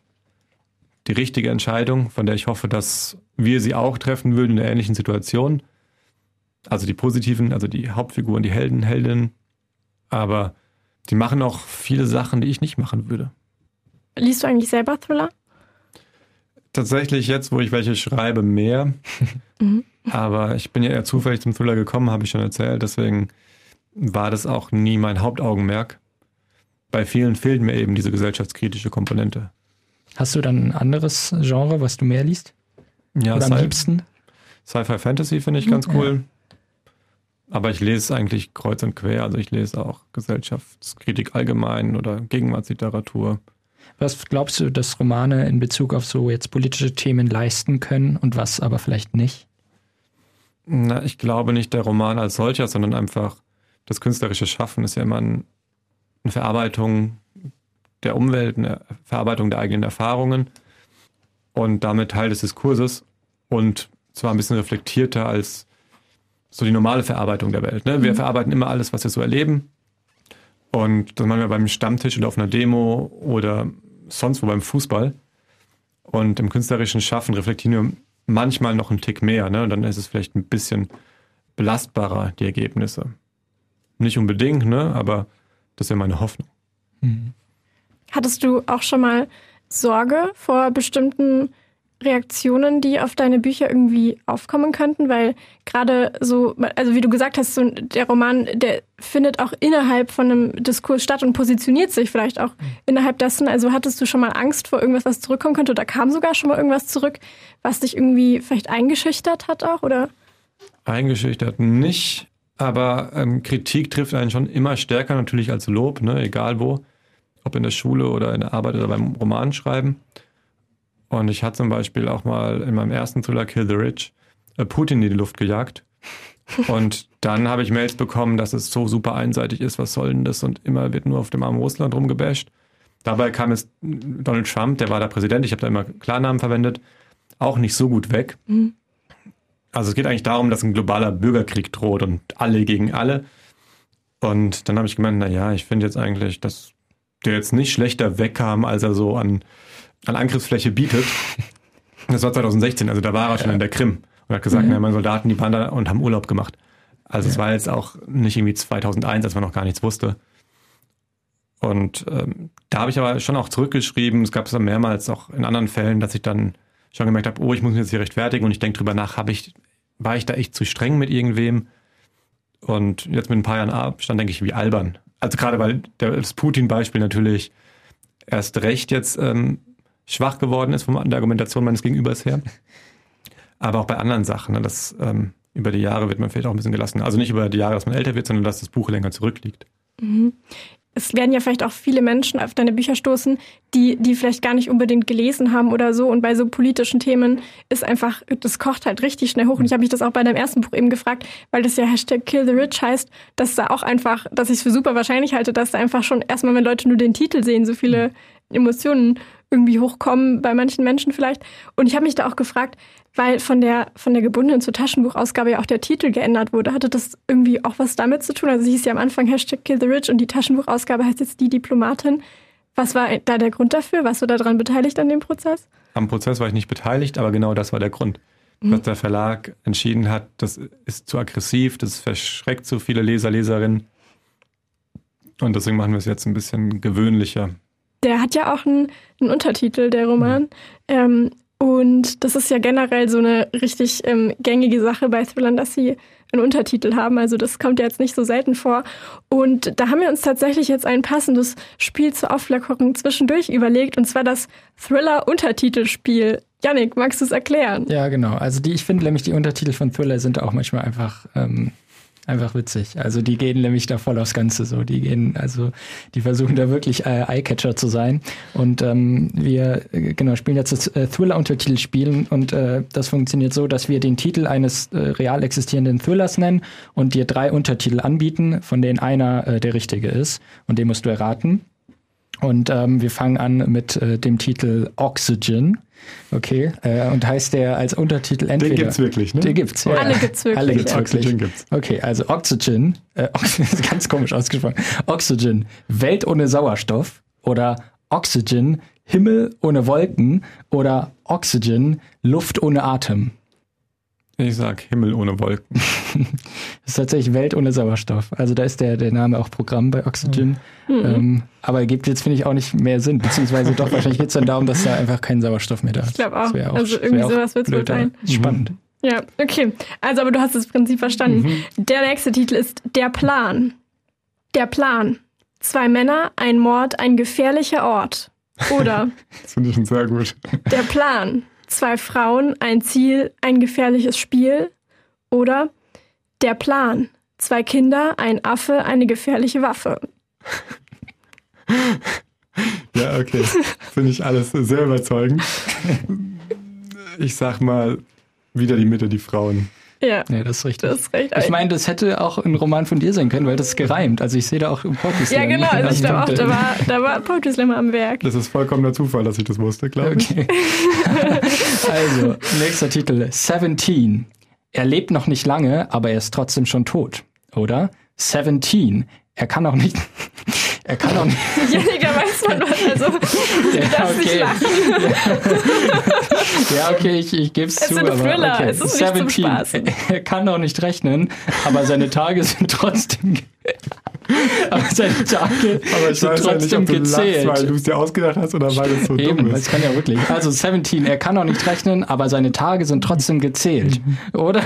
die richtige Entscheidung, von der ich hoffe, dass wir sie auch treffen würden in einer ähnlichen Situation. Also die positiven, also die Hauptfiguren, die Helden, Heldinnen. Aber die machen auch viele Sachen, die ich nicht machen würde. Liest du eigentlich selber Thriller? Tatsächlich jetzt, wo ich welche schreibe, mehr. mhm. Aber ich bin ja eher zufällig zum Thriller gekommen, habe ich schon erzählt. Deswegen war das auch nie mein Hauptaugenmerk. Bei vielen fehlt mir eben diese gesellschaftskritische Komponente. Hast du dann ein anderes Genre, was du mehr liest? Ja, Oder am liebsten? Sci-Fi Fantasy finde ich ganz cool. Ja. Aber ich lese eigentlich kreuz und quer. Also ich lese auch Gesellschaftskritik allgemein oder Gegenwartsliteratur. Was glaubst du, dass Romane in Bezug auf so jetzt politische Themen leisten können und was aber vielleicht nicht? Na, ich glaube nicht der Roman als solcher, sondern einfach das künstlerische Schaffen ist ja immer eine Verarbeitung der Umwelt, eine Verarbeitung der eigenen Erfahrungen und damit Teil des Diskurses und zwar ein bisschen reflektierter als so die normale Verarbeitung der Welt. Ne? Wir mhm. verarbeiten immer alles, was wir so erleben und das machen wir beim Stammtisch oder auf einer Demo oder sonst wo beim Fußball und im künstlerischen Schaffen reflektieren wir manchmal noch einen Tick mehr. Ne? Und dann ist es vielleicht ein bisschen belastbarer, die Ergebnisse. Nicht unbedingt, ne? aber das wäre meine Hoffnung. Mhm. Hattest du auch schon mal Sorge vor bestimmten Reaktionen, die auf deine Bücher irgendwie aufkommen könnten? Weil gerade so, also wie du gesagt hast, so der Roman, der findet auch innerhalb von einem Diskurs statt und positioniert sich vielleicht auch mhm. innerhalb dessen. Also hattest du schon mal Angst vor irgendwas, was zurückkommen könnte? Oder kam sogar schon mal irgendwas zurück, was dich irgendwie vielleicht eingeschüchtert hat auch? Oder? Eingeschüchtert nicht, aber ähm, Kritik trifft einen schon immer stärker natürlich als Lob, ne? egal wo ob in der Schule oder in der Arbeit oder beim Romanschreiben. Und ich hatte zum Beispiel auch mal in meinem ersten Thriller Kill the Rich äh, Putin in die Luft gejagt. Und dann habe ich Mails bekommen, dass es so super einseitig ist, was soll denn das? Und immer wird nur auf dem armen Russland rumgebasht. Dabei kam es Donald Trump, der war da Präsident, ich habe da immer Klarnamen verwendet, auch nicht so gut weg. Mhm. Also es geht eigentlich darum, dass ein globaler Bürgerkrieg droht und alle gegen alle. Und dann habe ich gemeint, na ja, ich finde jetzt eigentlich, dass der jetzt nicht schlechter wegkam, als er so an, an Angriffsfläche bietet. Das war 2016, also da war er schon ja. in der Krim und hat gesagt, mhm. na, meine Soldaten, die waren da und haben Urlaub gemacht. Also ja. es war jetzt auch nicht irgendwie 2001, als man noch gar nichts wusste. Und ähm, da habe ich aber schon auch zurückgeschrieben. Es gab es dann mehrmals auch in anderen Fällen, dass ich dann schon gemerkt habe, oh, ich muss mich jetzt hier rechtfertigen und ich denke drüber nach, habe ich, war ich da echt zu streng mit irgendwem? Und jetzt mit ein paar Jahren Abstand denke ich, wie albern also gerade weil das Putin-Beispiel natürlich erst recht jetzt ähm, schwach geworden ist von der Argumentation meines Gegenübers her. Aber auch bei anderen Sachen, ne, dass ähm, über die Jahre wird man vielleicht auch ein bisschen gelassen. Also nicht über die Jahre, dass man älter wird, sondern dass das Buch länger zurückliegt. Mhm es werden ja vielleicht auch viele Menschen auf deine Bücher stoßen, die, die vielleicht gar nicht unbedingt gelesen haben oder so. Und bei so politischen Themen ist einfach, das kocht halt richtig schnell hoch. Und ich habe mich das auch bei deinem ersten Buch eben gefragt, weil das ja Hashtag Kill the Rich heißt, dass da auch einfach, dass ich es für super wahrscheinlich halte, dass da einfach schon erstmal, wenn Leute nur den Titel sehen, so viele Emotionen irgendwie hochkommen, bei manchen Menschen vielleicht. Und ich habe mich da auch gefragt, weil von der, von der gebundenen zur Taschenbuchausgabe ja auch der Titel geändert wurde. Hatte das irgendwie auch was damit zu tun? Also hieß ja am Anfang Hashtag Kill the Rich und die Taschenbuchausgabe heißt jetzt die Diplomatin. Was war da der Grund dafür? Warst du daran beteiligt an dem Prozess? Am Prozess war ich nicht beteiligt, aber genau das war der Grund. Mhm. Dass der Verlag entschieden hat, das ist zu aggressiv, das verschreckt zu viele Leser, Leserinnen. Und deswegen machen wir es jetzt ein bisschen gewöhnlicher. Der hat ja auch einen, einen Untertitel, der Roman. Mhm. Ähm, Und das ist ja generell so eine richtig ähm, gängige Sache bei Thrillern, dass sie einen Untertitel haben. Also das kommt ja jetzt nicht so selten vor. Und da haben wir uns tatsächlich jetzt ein passendes Spiel zur Auflockerung zwischendurch überlegt, und zwar das Thriller-Untertitelspiel. Yannick, magst du es erklären? Ja, genau. Also die, ich finde nämlich die Untertitel von Thriller sind auch manchmal einfach ähm, einfach witzig. Also die gehen nämlich da voll aufs Ganze so. Die gehen, also die versuchen da wirklich äh, Eyecatcher zu sein. Und ähm, wir äh, genau spielen jetzt das äh, Thriller-Untertitel spielen und äh, das funktioniert so, dass wir den Titel eines äh, real existierenden Thrillers nennen und dir drei Untertitel anbieten, von denen einer äh, der richtige ist. Und den musst du erraten. Und ähm, wir fangen an mit äh, dem Titel Oxygen. Okay, äh, und heißt der als Untertitel entweder... Den gibt's wirklich, ne? Den gibt's, ja. Alle gibt's wirklich. Alle gibt's wirklich. Oxygen gibt's. Okay, also Oxygen, äh, ist ganz komisch ausgesprochen. Oxygen, Welt ohne Sauerstoff oder Oxygen, Himmel ohne Wolken oder Oxygen, Luft ohne Atem. Ich sag Himmel ohne Wolken. Das ist tatsächlich Welt ohne Sauerstoff. Also da ist der, der Name auch Programm bei Oxygen. Ähm, aber gibt jetzt, finde ich, auch nicht mehr Sinn. Beziehungsweise doch, wahrscheinlich geht es dann darum, dass da einfach kein Sauerstoff mehr da ist. Ich glaube auch. Wär Also irgendwie auch sowas wird's wohl blöd, aber sein. Spannend. Ja, okay. Also, aber du hast das Prinzip verstanden. Der nächste Titel ist Der Plan. Der Plan. Zwei Männer, ein Mord, ein gefährlicher Ort. Oder Das finde ich schon sehr gut. Der Plan. Zwei Frauen, ein Ziel, ein gefährliches Spiel. Oder Der Plan. Zwei Kinder, ein Affe, eine gefährliche Waffe. Ja, okay. Finde ich alles sehr überzeugend. Ich sag mal, wieder die Mitte, die Frauen. Ja, Nee, das ist richtig. das ist recht. Ich meine, das hätte auch ein Roman von dir sein können, weil das ist gereimt. Also ich sehe da auch im Poetry ja, Slam genau. Also ich glaube auch, da war, da war Poetry Slammer am Werk. Das ist vollkommener Zufall, dass ich das wusste, glaube ich. Okay. also, nächster Titel. 17. Er lebt noch nicht lange, aber er ist trotzdem schon tot. Oder? 17. Er kann auch nicht. Er kann auch nicht. Da weiß man was. Also, du Ja, darfst nicht okay. lachen. Ja, okay, ich, ich gebe es Es zu. sind aber Thriller, okay. es ist nicht zum Spaßen. Er kann auch nicht rechnen, aber seine Tage sind trotzdem. aber seine Tage Aber ich sind weiß ja nicht, trotzdem ob du gezählt. lachst, weil du es dir ausgedacht hast oder weil es so dumm Eben, das ist. kann ja wirklich. Also 17, er kann auch nicht rechnen, aber seine Tage sind trotzdem gezählt. Oder?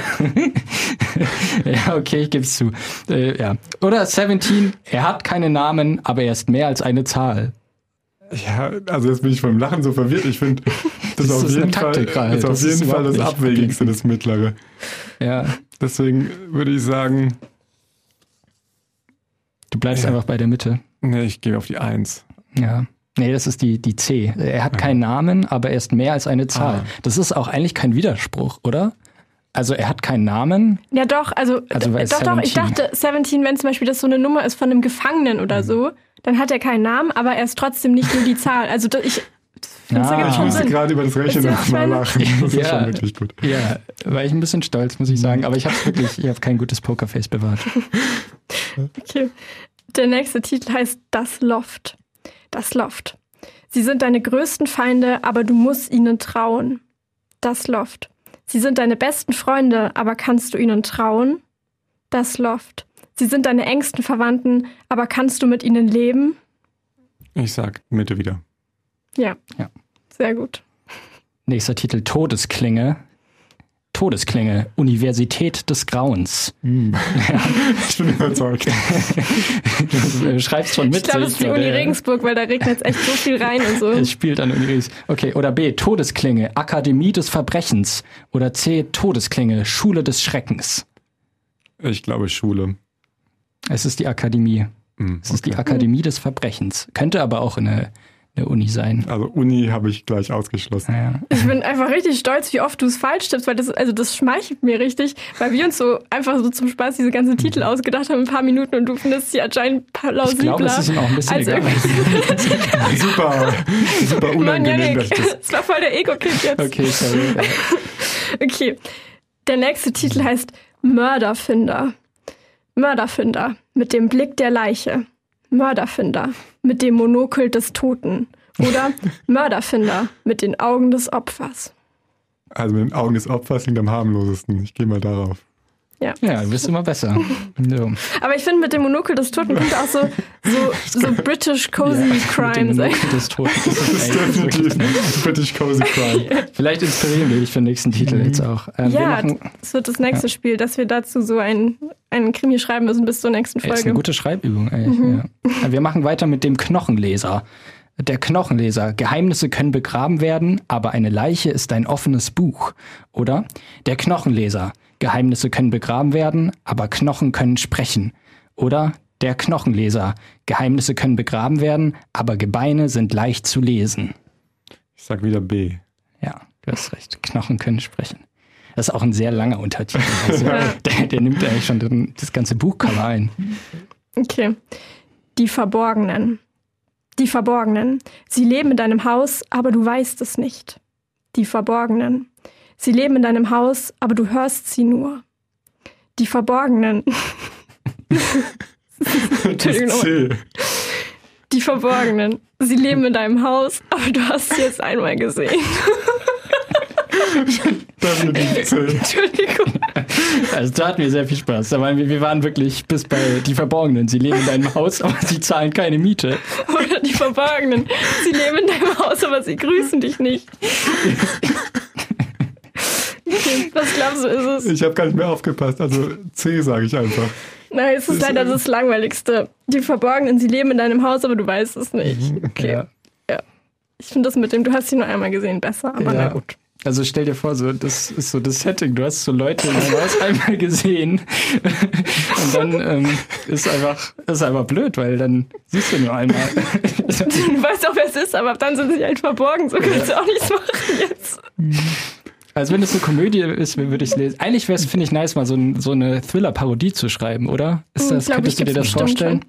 ja, okay, ich gebe es zu. Äh, ja. Oder 17, er hat keine Namen, aber er ist mehr als eine Zahl. Ja, also jetzt bin ich vom Lachen so verwirrt. Ich finde, das, Das ist auf ist jeden Fall, auf Das jeden Fall das Abwegigste, das Mittlere. Ja. Deswegen würde ich sagen, Du bleibst Ja. einfach bei der Mitte. nee, ich gehe auf die Eins. Ja. Nee, das ist die, die C. Er hat keinen Namen, aber er ist mehr als eine Zahl. Ah. Das ist auch eigentlich kein Widerspruch, oder? Also er hat keinen Namen. Ja, doch, also, Also, weil doch, doch, ich 17. dachte, 17, wenn zum Beispiel das so eine Nummer ist von einem Gefangenen Mhm. oder so, dann hat er keinen Namen, aber er ist trotzdem nicht nur die Zahl. Also, ich das Ah. Ich musste gerade über das Rechnen Ist ja nochmal lachen. Das ist Ja. schon wirklich gut. Ja, war ich ein bisschen stolz, muss ich sagen. Aber ich habe wirklich, ich habe kein gutes Pokerface bewahrt. Okay. Der nächste Titel heißt Das Loft. Das Loft. Sie sind deine größten Feinde, aber du musst ihnen trauen. Das Loft. Sie sind deine besten Freunde, aber kannst du ihnen trauen? Das Loft. Sie sind deine engsten Verwandten, aber kannst du mit ihnen leben? Ich sag Mitte wieder. Ja. Ja. Sehr gut. Nächster Titel Todesklinge. Todesklinge, Universität des Grauens. Ich bin überzeugt. Du schreibst schon mit. Ich glaube, es ist die Uni. Regensburg, weil da regnet jetzt echt so viel rein und so. Es spielt an Uni Regensburg. Okay, oder B, Todesklinge, Akademie des Verbrechens. Oder C, Todesklinge, Schule des Schreckens. Ich glaube Schule. Es ist die Akademie. Hm, Es ist die Akademie des Verbrechens. Könnte aber auch eine, eine Uni sein. Also Uni habe ich gleich ausgeschlossen. Naja. Ich bin einfach richtig stolz, wie oft du es falsch tippst, weil das, also das schmeichelt mir richtig, weil wir uns so einfach so zum Spaß diese ganzen Titel ausgedacht haben in ein paar Minuten und du findest sie anscheinend plausibler. Ich glaube, es ist ihm auch ein bisschen als egal. Super, super Mann, unangenehm. Ich das das war voll der Ego-Kick jetzt. Okay, sorry. Okay. Der nächste Titel heißt Mörderfinder. Mörderfinder mit dem Blick der Leiche. Mörderfinder mit dem Monokel des Toten. Oder Mörderfinder mit den Augen des Opfers. Also mit den Augen des Opfers klingt am harmlosesten. Ich gehe mal darauf. Ja. Ja, du bist immer besser. so. Aber ich finde mit dem Monokel des Toten könnte auch so, so, so British Cozy Crime sein. Des Toten. Das ist Definitiv. British Cozy Crime. Vielleicht inspirieren wir dich für den nächsten Titel jetzt auch. Ähm, wir Ja, machen, das wird das nächste Spiel, dass wir dazu so ein, einen Krimi schreiben müssen bis zur nächsten Ey, ist eine Folge. gute Schreibübung eigentlich. Ja. Wir machen weiter mit dem Knochenleser. Der Knochenleser. Geheimnisse können begraben werden, aber eine Leiche ist ein offenes Buch. Oder? Der Knochenleser. Geheimnisse können begraben werden, aber Knochen können sprechen. Oder? Der Knochenleser. Geheimnisse können begraben werden, aber Gebeine sind leicht zu lesen. Ich sag wieder B. Ja, du hast recht. Knochen können sprechen. Das ist auch ein sehr langer Untertitel. Also, der, der nimmt eigentlich schon den, das ganze Buchcover ein. Okay. Die Verborgenen. Die Verborgenen. Sie leben in deinem Haus, aber du weißt es nicht. Die Verborgenen. Sie leben in deinem Haus, aber du hörst sie nur. Die Verborgenen. Entschuldigung. Die Verborgenen. Sie leben in deinem Haus, aber du hast sie jetzt einmal gesehen. Entschuldigung. Also da hatten wir sehr viel Spaß. Waren wir, wir waren wirklich bis bei die Verborgenen. Sie leben in deinem Haus, aber sie zahlen keine Miete. Oder die Verborgenen. Sie leben in deinem Haus, aber sie grüßen dich nicht. Okay, was glaubst du, ist es? Ich habe gar nicht mehr aufgepasst. Also C sage ich einfach. Nein, es ist leider das Langweiligste. Die Verborgenen, sie leben in deinem Haus, aber du weißt es nicht. Okay. Ja. Ich finde das mit dem, du hast sie nur einmal gesehen, besser, aber Ja. na gut. Also stell dir vor, so, das ist so das Setting. Du hast so Leute in deinem Haus einmal gesehen. Und dann ähm, ist einfach, ist einfach blöd, weil dann siehst du nur einmal. Du weißt auch, wer es ist, aber dann sind sie halt verborgen, so kannst du auch nichts machen jetzt. Also wenn es eine Komödie ist, würde ich es lesen. Eigentlich wäre es, finde ich, nice, mal so, ein, so eine Thriller-Parodie zu schreiben, oder? Ist Hm, das, glaub ich, könntest du dir das vorstellen?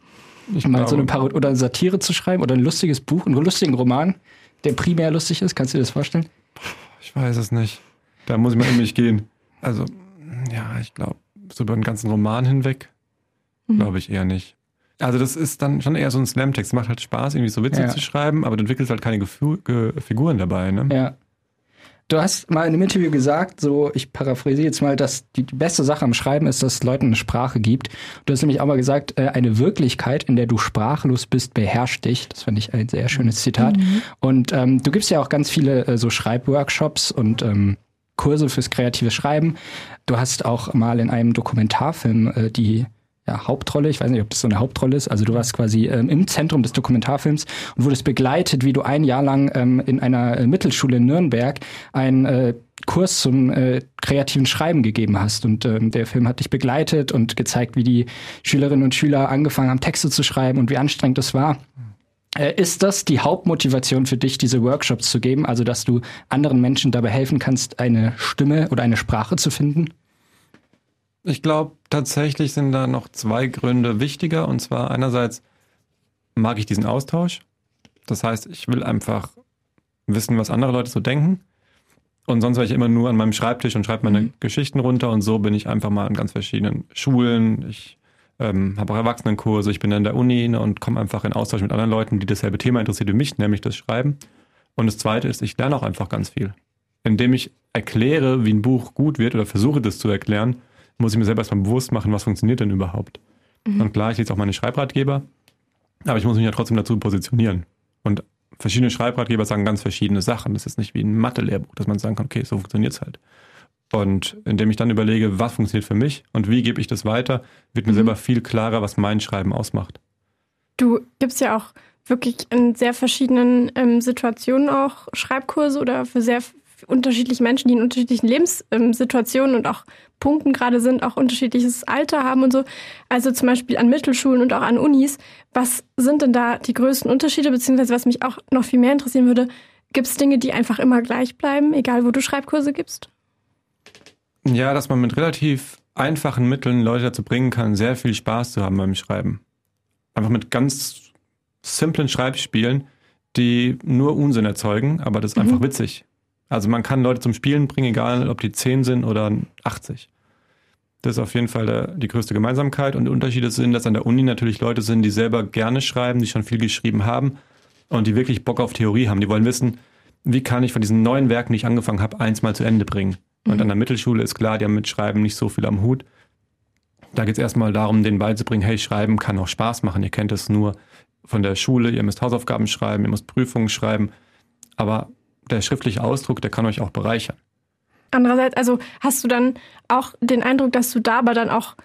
Ich meine, so eine. Parodie oder eine Satire zu schreiben oder ein lustiges Buch, einen lustigen Roman, der primär lustig ist. Kannst du dir das vorstellen? Ich weiß es nicht. Da muss ich mal in mich gehen. Also, ja, ich glaube, so über den ganzen Roman hinweg, glaube ich eher nicht. Also, das ist dann schon eher so ein Slam-Text. Macht halt Spaß, irgendwie so Witze Ja. zu schreiben, aber du entwickelst halt keine Gefu Ge Figuren dabei, ne? Ja. Du hast mal in einem Interview gesagt, so ich paraphrasiere jetzt mal, dass die, die beste Sache am Schreiben ist, dass es Leuten eine Sprache gibt. Du hast nämlich auch mal gesagt, äh, eine Wirklichkeit, in der du sprachlos bist, beherrscht dich. Das fand ich ein sehr schönes Zitat. Und ähm, du gibst ja auch ganz viele äh, so Schreibworkshops und ähm, Kurse fürs kreative Schreiben. Du hast auch mal in einem Dokumentarfilm äh, die ja, Hauptrolle, ich weiß nicht, ob das so eine Hauptrolle ist, also du warst quasi ähm, im Zentrum des Dokumentarfilms und wurdest begleitet, wie du ein Jahr lang ähm, in einer äh, Mittelschule in Nürnberg einen äh, Kurs zum äh, kreativen Schreiben gegeben hast. Und ähm, der Film hat dich begleitet und gezeigt, wie die Schülerinnen und Schüler angefangen haben, Texte zu schreiben und wie anstrengend das war. Äh, Ist das die Hauptmotivation für dich, diese Workshops zu geben? Also, dass du anderen Menschen dabei helfen kannst, eine Stimme oder eine Sprache zu finden? Ich glaube, tatsächlich sind da noch zwei Gründe wichtiger. Und zwar einerseits mag ich diesen Austausch. Das heißt, ich will einfach wissen, was andere Leute so denken. Und sonst war ich immer nur an meinem Schreibtisch und schreibe meine Geschichten runter. Und so bin ich einfach mal an ganz verschiedenen Schulen. Ich ähm, habe auch Erwachsenenkurse. Ich bin an der Uni ne, und komme einfach in Austausch mit anderen Leuten, die dasselbe Thema interessiert wie mich, nämlich das Schreiben. Und das Zweite ist, ich lerne auch einfach ganz viel. Indem ich erkläre, wie ein Buch gut wird oder versuche das zu erklären, muss ich mir selber erstmal bewusst machen, was funktioniert denn überhaupt. Und klar, ich lese auch meine Schreibratgeber, aber ich muss mich ja trotzdem dazu positionieren. Und verschiedene Schreibratgeber sagen ganz verschiedene Sachen. Das ist nicht wie ein Mathe-Lehrbuch, dass man sagen kann, okay, so funktioniert's halt. Und indem ich dann überlege, was funktioniert für mich und wie gebe ich das weiter, wird mir selber viel klarer, was mein Schreiben ausmacht. Du gibst ja auch wirklich in sehr verschiedenen ähm, Situationen auch Schreibkurse oder für sehr unterschiedliche Menschen, die in unterschiedlichen Lebenssituationen und auch Punkten gerade sind, auch unterschiedliches Alter haben und so. Also zum Beispiel an Mittelschulen und auch an Unis. Was sind denn da die größten Unterschiede, beziehungsweise was mich auch noch viel mehr interessieren würde, gibt es Dinge, die einfach immer gleich bleiben, egal wo du Schreibkurse gibst? Ja, dass man mit relativ einfachen Mitteln Leute dazu bringen kann, sehr viel Spaß zu haben beim Schreiben. Einfach mit ganz simplen Schreibspielen, die nur Unsinn erzeugen, aber das ist einfach witzig. Also man kann Leute zum Spielen bringen, egal ob die 10 sind oder 80. Das ist auf jeden Fall der, die größte Gemeinsamkeit. Und Unterschiede sind, dass an der Uni natürlich Leute sind, die selber gerne schreiben, die schon viel geschrieben haben und die wirklich Bock auf Theorie haben. Die wollen wissen, wie kann ich von diesen neuen Werken, die ich angefangen habe, eins mal zu Ende bringen. Und an der Mittelschule ist klar, die haben mit Schreiben nicht so viel am Hut. Da geht es erstmal darum, denen beizubringen, hey, Schreiben kann auch Spaß machen. Ihr kennt es nur von der Schule, ihr müsst Hausaufgaben schreiben, ihr müsst Prüfungen schreiben. Aber der schriftliche Ausdruck, der kann euch auch bereichern. Andererseits, also hast du dann auch den Eindruck, dass du da aber dann auch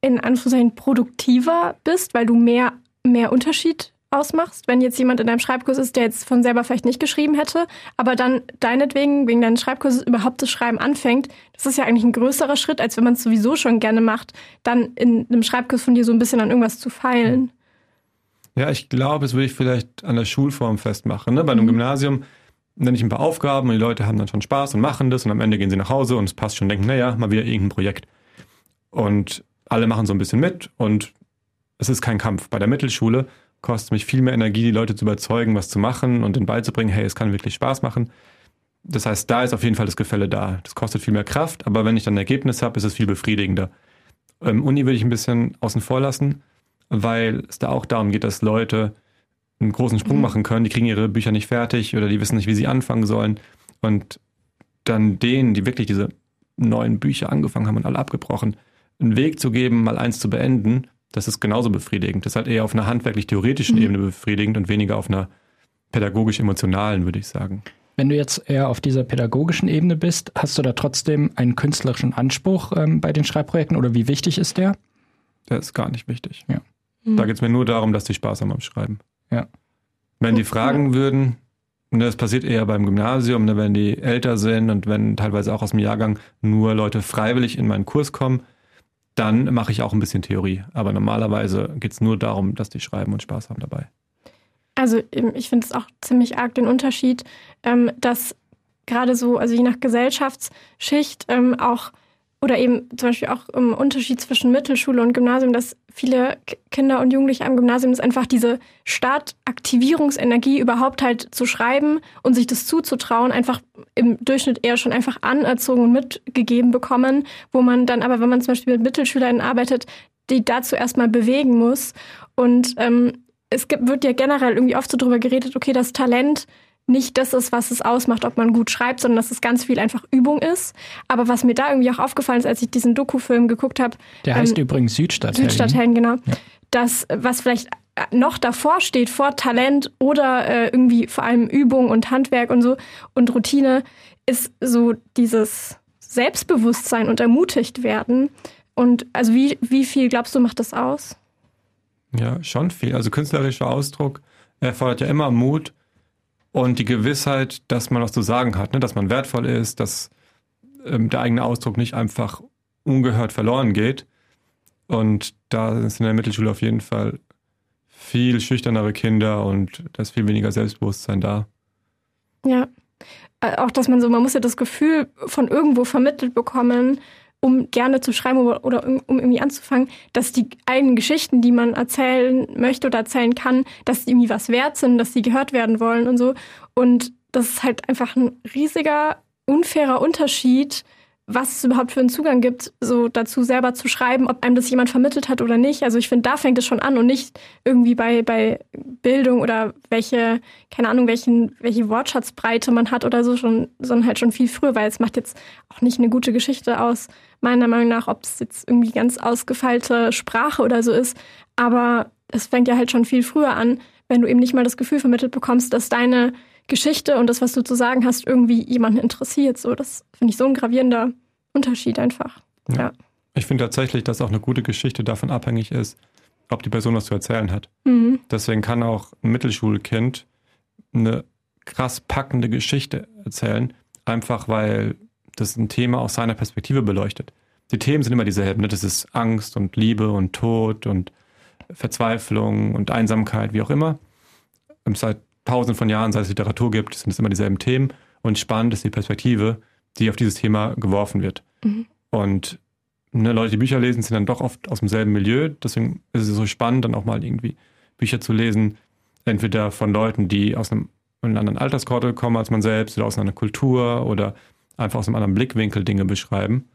in Anführungszeichen produktiver bist, weil du mehr, mehr Unterschied ausmachst, wenn jetzt jemand in deinem Schreibkurs ist, der jetzt von selber vielleicht nicht geschrieben hätte, aber dann deinetwegen, wegen deines Schreibkurses überhaupt das Schreiben anfängt, das ist ja eigentlich ein größerer Schritt, als wenn man es sowieso schon gerne macht, dann in einem Schreibkurs von dir so ein bisschen an irgendwas zu feilen. Ja, ich glaube, das würde ich vielleicht an der Schulform festmachen. Ne? Bei einem mhm. Gymnasium nenne ich ein paar Aufgaben und die Leute haben dann schon Spaß und machen das und am Ende gehen sie nach Hause und es passt schon, denken, naja, mal wieder irgendein Projekt. Und alle machen so ein bisschen mit und es ist kein Kampf. Bei der Mittelschule kostet mich viel mehr Energie, die Leute zu überzeugen, was zu machen und ihnen beizubringen, hey, es kann wirklich Spaß machen. Das heißt, da ist auf jeden Fall das Gefälle da. Das kostet viel mehr Kraft, aber wenn ich dann ein Ergebnis habe, ist es viel befriedigender. Ähm, Uni würde ich ein bisschen außen vor lassen, weil es da auch darum geht, dass Leute einen großen Sprung mhm. machen können. Die kriegen ihre Bücher nicht fertig oder die wissen nicht, wie sie anfangen sollen. Und dann denen, die wirklich diese neuen Bücher angefangen haben und alle abgebrochen, einen Weg zu geben, mal eins zu beenden, das ist genauso befriedigend. Das ist halt eher auf einer handwerklich-theoretischen mhm. Ebene befriedigend und weniger auf einer pädagogisch-emotionalen, würde ich sagen. Wenn du jetzt eher auf dieser pädagogischen Ebene bist, hast du da trotzdem einen künstlerischen Anspruch ähm, bei den Schreibprojekten oder wie wichtig ist der? Der ist gar nicht wichtig. Ja. Mhm. Da geht es mir nur darum, dass die Spaß haben am Schreiben. Ja. Wenn die fragen würden, und das passiert eher beim Gymnasium, ne, wenn die älter sind und wenn teilweise auch aus dem Jahrgang nur Leute freiwillig in meinen Kurs kommen, dann mache ich auch ein bisschen Theorie. Aber normalerweise geht es nur darum, dass die schreiben und Spaß haben dabei. Also ich finde es auch ziemlich arg den Unterschied, ähm, dass gerade so, also je nach Gesellschaftsschicht ähm, auch oder eben zum Beispiel auch im Unterschied zwischen Mittelschule und Gymnasium, dass viele Kinder und Jugendliche am Gymnasium ist einfach diese Startaktivierungsenergie überhaupt halt zu schreiben und sich das zuzutrauen, einfach im Durchschnitt eher schon einfach anerzogen und mitgegeben bekommen, wo man dann aber, wenn man zum Beispiel mit MittelschülerInnen arbeitet, die dazu erstmal bewegen muss. Und ähm, es gibt, wird ja generell irgendwie oft so drüber geredet, okay, das Talent nicht das ist, was es ausmacht, ob man gut schreibt, sondern dass es ganz viel einfach Übung ist. Aber was mir da irgendwie auch aufgefallen ist, als ich diesen Doku-Film geguckt habe. Der heißt ähm, übrigens Südstadthelden. Südstadthelden, genau. Ja. Das, was vielleicht noch davor steht, vor Talent oder äh, irgendwie vor allem Übung und Handwerk und so und Routine, ist so dieses Selbstbewusstsein und ermutigt werden. Und also wie, wie viel glaubst du, macht das aus? Ja, schon viel. Also künstlerischer Ausdruck erfordert ja immer Mut und die Gewissheit, dass man was zu sagen hat, ne? dass man wertvoll ist, dass ähm, der eigene Ausdruck nicht einfach ungehört verloren geht. Und da ist in der Mittelschule auf jeden Fall viel schüchternere Kinder und da ist viel weniger Selbstbewusstsein da. Ja, äh, auch dass man so, man muss ja das Gefühl von irgendwo vermittelt bekommen, um gerne zu schreiben oder, oder um irgendwie anzufangen, dass die eigenen Geschichten, die man erzählen möchte oder erzählen kann, dass die irgendwie was wert sind, dass sie gehört werden wollen und so. Und das ist halt einfach ein riesiger, unfairer Unterschied, was es überhaupt für einen Zugang gibt, so dazu selber zu schreiben, ob einem das jemand vermittelt hat oder nicht. Also ich finde, da fängt es schon an und nicht irgendwie bei, bei Bildung oder welche, keine Ahnung, welchen, welche Wortschatzbreite man hat oder so schon, sondern halt schon viel früher, weil es macht jetzt auch nicht eine gute Geschichte aus, meiner Meinung nach, ob es jetzt irgendwie ganz ausgefeilte Sprache oder so ist. Aber es fängt ja halt schon viel früher an, wenn du eben nicht mal das Gefühl vermittelt bekommst, dass deine Geschichte und das, was du zu sagen hast, irgendwie jemanden interessiert. So, das finde ich so ein gravierender Unterschied einfach. Ja. ja. Ich finde tatsächlich, dass auch eine gute Geschichte davon abhängig ist, ob die Person was zu erzählen hat. Mhm. Deswegen kann auch ein Mittelschulkind eine krass packende Geschichte erzählen, einfach weil das ein Thema aus seiner Perspektive beleuchtet. Die Themen sind immer dieselben. Ne? Das ist Angst und Liebe und Tod und Verzweiflung und Einsamkeit, wie auch immer. Seit tausenden von Jahren, seit es Literatur gibt, sind es immer dieselben Themen. Und spannend ist die Perspektive, die auf dieses Thema geworfen wird. Mhm. Und ne, Leute, die Bücher lesen, sind dann doch oft aus demselben Milieu. Deswegen ist es so spannend, dann auch mal irgendwie Bücher zu lesen. Entweder von Leuten, die aus einem, einem anderen Alterskorte kommen als man selbst oder aus einer Kultur oder einfach aus einem anderen Blickwinkel Dinge beschreiben.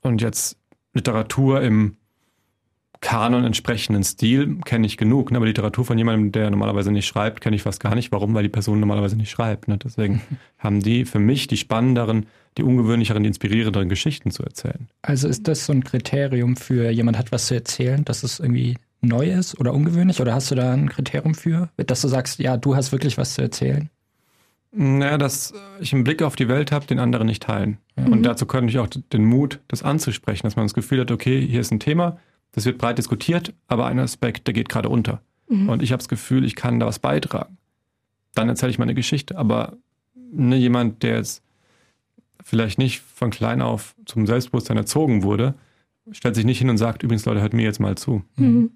Und jetzt Literatur im Kanon entsprechenden Stil kenne ich genug. Ne? Aber Literatur von jemandem, der normalerweise nicht schreibt, kenne ich fast gar nicht. Warum? Weil die Person normalerweise nicht schreibt. Ne? Deswegen haben die für mich die spannenderen, die ungewöhnlicheren, die inspirierenderen Geschichten zu erzählen. Also ist das so ein Kriterium für jemand hat was zu erzählen, dass es irgendwie neu ist oder ungewöhnlich? Oder hast du da ein Kriterium für, dass du sagst, ja, du hast wirklich was zu erzählen? Naja, dass ich einen Blick auf die Welt habe, den anderen nicht teilen. Ja. Und dazu könnte ich auch den Mut, das anzusprechen, dass man das Gefühl hat, okay, hier ist ein Thema, das wird breit diskutiert, aber ein Aspekt, der geht gerade unter. Mhm. Und ich habe das Gefühl, ich kann da was beitragen. Dann erzähle ich meine Geschichte. Aber ne, jemand, der jetzt vielleicht nicht von klein auf zum Selbstbewusstsein erzogen wurde, stellt sich nicht hin und sagt, übrigens Leute, hört mir jetzt mal zu. Mhm.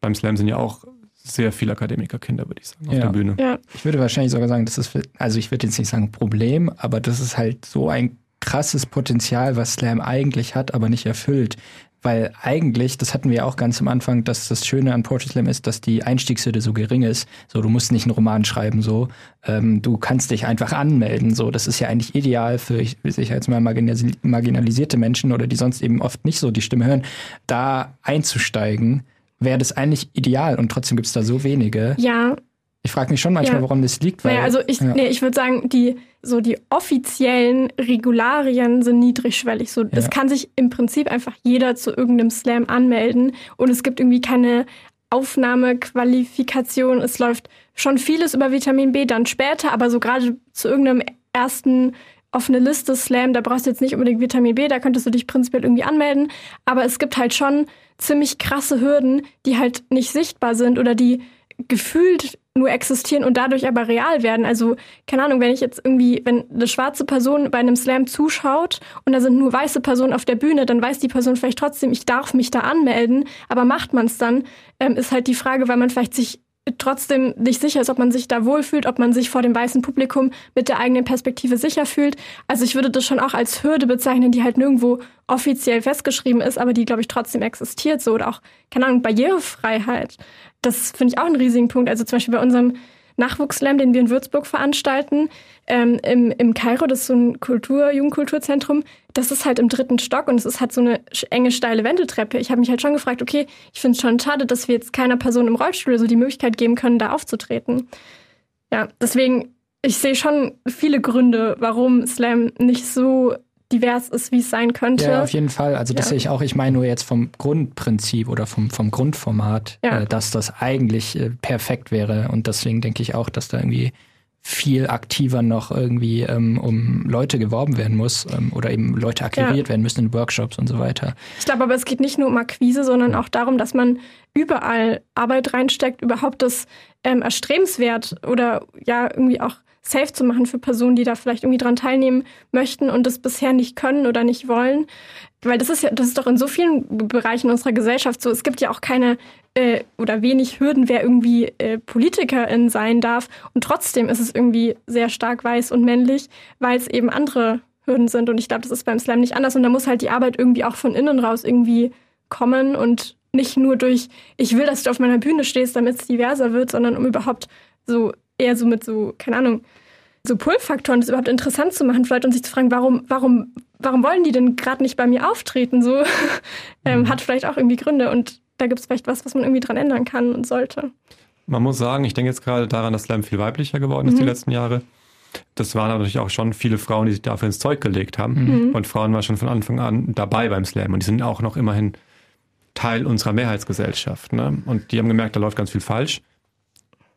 Beim Slam sind ja auch sehr viele Akademikerkinder, würde ich sagen, auf ja. der Bühne. Ja. Ich würde wahrscheinlich sogar sagen, das ist, also ich würde jetzt nicht sagen Problem, aber das ist halt so ein krasses Potenzial, was Slam eigentlich hat, aber nicht erfüllt. Weil eigentlich, das hatten wir auch ganz am Anfang, dass das Schöne an Poetry Slam ist, dass die Einstiegshürde so gering ist. So, du musst nicht einen Roman schreiben, so. Ähm, du kannst dich einfach anmelden, so. Das ist ja eigentlich ideal für, ich sicher jetzt mal marginalisierte Menschen oder die sonst eben oft nicht so die Stimme hören, da einzusteigen wäre das eigentlich ideal und trotzdem gibt es da so wenige. Ja. Ich frage mich schon manchmal, ja. warum das liegt. Weil, naja, also ich, ja. nee, ich würde sagen, die, so die offiziellen Regularien sind niedrigschwellig. So, Das ja. kann sich im Prinzip einfach jeder zu irgendeinem Slam anmelden und es gibt irgendwie keine Aufnahmequalifikation. Es läuft schon vieles über Vitamin B dann später, aber so gerade zu irgendeinem ersten offene Liste Slam, da brauchst du jetzt nicht unbedingt Vitamin B, da könntest du dich prinzipiell irgendwie anmelden. Aber es gibt halt schon ziemlich krasse Hürden, die halt nicht sichtbar sind oder die gefühlt nur existieren und dadurch aber real werden. Also, keine Ahnung, wenn ich jetzt irgendwie, wenn eine schwarze Person bei einem Slam zuschaut und da sind nur weiße Personen auf der Bühne, dann weiß die Person vielleicht trotzdem, ich darf mich da anmelden, aber macht man es dann, ähm, ist halt die Frage, weil man vielleicht sich trotzdem nicht sicher ist, ob man sich da wohlfühlt, ob man sich vor dem weißen Publikum mit der eigenen Perspektive sicher fühlt. Also ich würde das schon auch als Hürde bezeichnen, die halt nirgendwo offiziell festgeschrieben ist, aber die, glaube ich, trotzdem existiert. So oder auch, keine Ahnung, Barrierefreiheit. Das finde ich auch einen riesigen Punkt. Also zum Beispiel bei unserem Nachwuchsslam, den wir in Würzburg veranstalten, ähm, im, im Kairo, das ist so ein Kultur, Jugendkulturzentrum, das ist halt im dritten Stock und es ist halt so eine enge, steile Wendeltreppe. Ich habe mich halt schon gefragt, okay, ich finde es schon schade, dass wir jetzt keiner Person im Rollstuhl so die Möglichkeit geben können, da aufzutreten. Ja, deswegen, ich sehe schon viele Gründe, warum Slam nicht so divers ist, wie es sein könnte. Ja, auf jeden Fall. Also das ja. sehe ich auch. Ich meine nur jetzt vom Grundprinzip oder vom, vom Grundformat, ja. äh, dass das eigentlich äh, perfekt wäre. Und deswegen denke ich auch, dass da irgendwie viel aktiver noch irgendwie ähm, um Leute geworben werden muss ähm, oder eben Leute akquiriert ja. werden müssen in Workshops und so weiter. Ich glaube aber, es geht nicht nur um Akquise, sondern auch darum, dass man überall Arbeit reinsteckt, überhaupt das ähm, erstrebenswert oder ja irgendwie auch safe zu machen für Personen, die da vielleicht irgendwie dran teilnehmen möchten und das bisher nicht können oder nicht wollen. Weil das ist ja, das ist doch in so vielen Bereichen unserer Gesellschaft so. Es gibt ja auch keine äh, oder wenig Hürden, wer irgendwie äh, Politikerin sein darf. Und trotzdem ist es irgendwie sehr stark weiß und männlich, weil es eben andere Hürden sind. Und ich glaube, das ist beim Slam nicht anders. Und da muss halt die Arbeit irgendwie auch von innen raus irgendwie kommen und nicht nur durch, ich will, dass du auf meiner Bühne stehst, damit es diverser wird, sondern um überhaupt so eher so mit so, keine Ahnung, so Pull-Faktoren, das überhaupt interessant zu machen, vielleicht und sich zu fragen, warum, warum, warum wollen die denn gerade nicht bei mir auftreten? So ähm, mhm. hat vielleicht auch irgendwie Gründe und da gibt es vielleicht was, was man irgendwie dran ändern kann und sollte. Man muss sagen, ich denke jetzt gerade daran, dass Slam viel weiblicher geworden ist mhm. die letzten Jahre. Das waren natürlich auch schon viele Frauen, die sich dafür ins Zeug gelegt haben. Mhm. Und Frauen waren schon von Anfang an dabei beim Slam. Und die sind auch noch immerhin Teil unserer Mehrheitsgesellschaft. Ne? Und die haben gemerkt, da läuft ganz viel falsch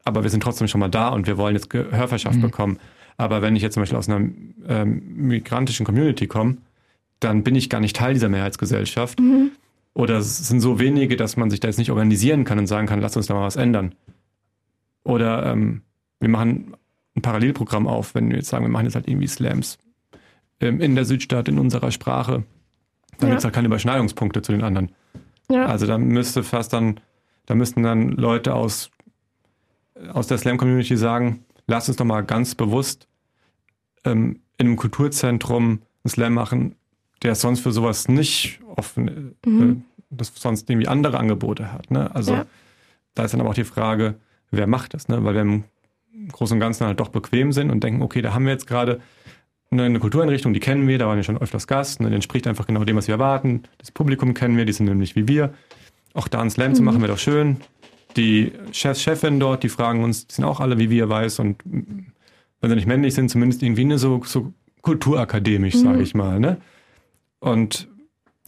aber wir sind trotzdem schon mal da und wir wollen jetzt Gehör verschafft mhm. bekommen. Aber wenn ich jetzt zum Beispiel aus einer ähm, migrantischen Community komme, dann bin ich gar nicht Teil dieser Mehrheitsgesellschaft. Mhm. Oder es sind so wenige, dass man sich da jetzt nicht organisieren kann und sagen kann, lass uns da mal was ändern. Oder ähm, wir machen ein Parallelprogramm auf, wenn wir jetzt sagen, wir machen jetzt halt irgendwie Slams ähm, in der Südstadt, in unserer Sprache. Dann ja. gibt es halt keine Überschneidungspunkte zu den anderen. Ja. Also da müsste fast dann, da müssten dann Leute aus aus der Slam-Community sagen, lass uns doch mal ganz bewusst ähm, in einem Kulturzentrum einen Slam machen, der sonst für sowas nicht offen, äh, mhm. äh, das sonst irgendwie andere Angebote hat. Ne? Also ja. da ist dann aber auch die Frage, wer macht das? Ne? Weil wir im Großen und Ganzen halt doch bequem sind und denken, okay, da haben wir jetzt gerade eine, eine Kultureinrichtung, die kennen wir, da waren wir schon öfters Gast, ne? die entspricht einfach genau dem, was wir erwarten. Das Publikum kennen wir, die sind nämlich wie wir. auch da einen Slam mhm. zu machen, wäre doch schön. Die Chefs, Chefin dort, die fragen uns, die sind auch alle, wie wir weiß und wenn sie nicht männlich sind, zumindest irgendwie ne, so, so kulturakademisch, mhm. sage ich mal. Ne? Und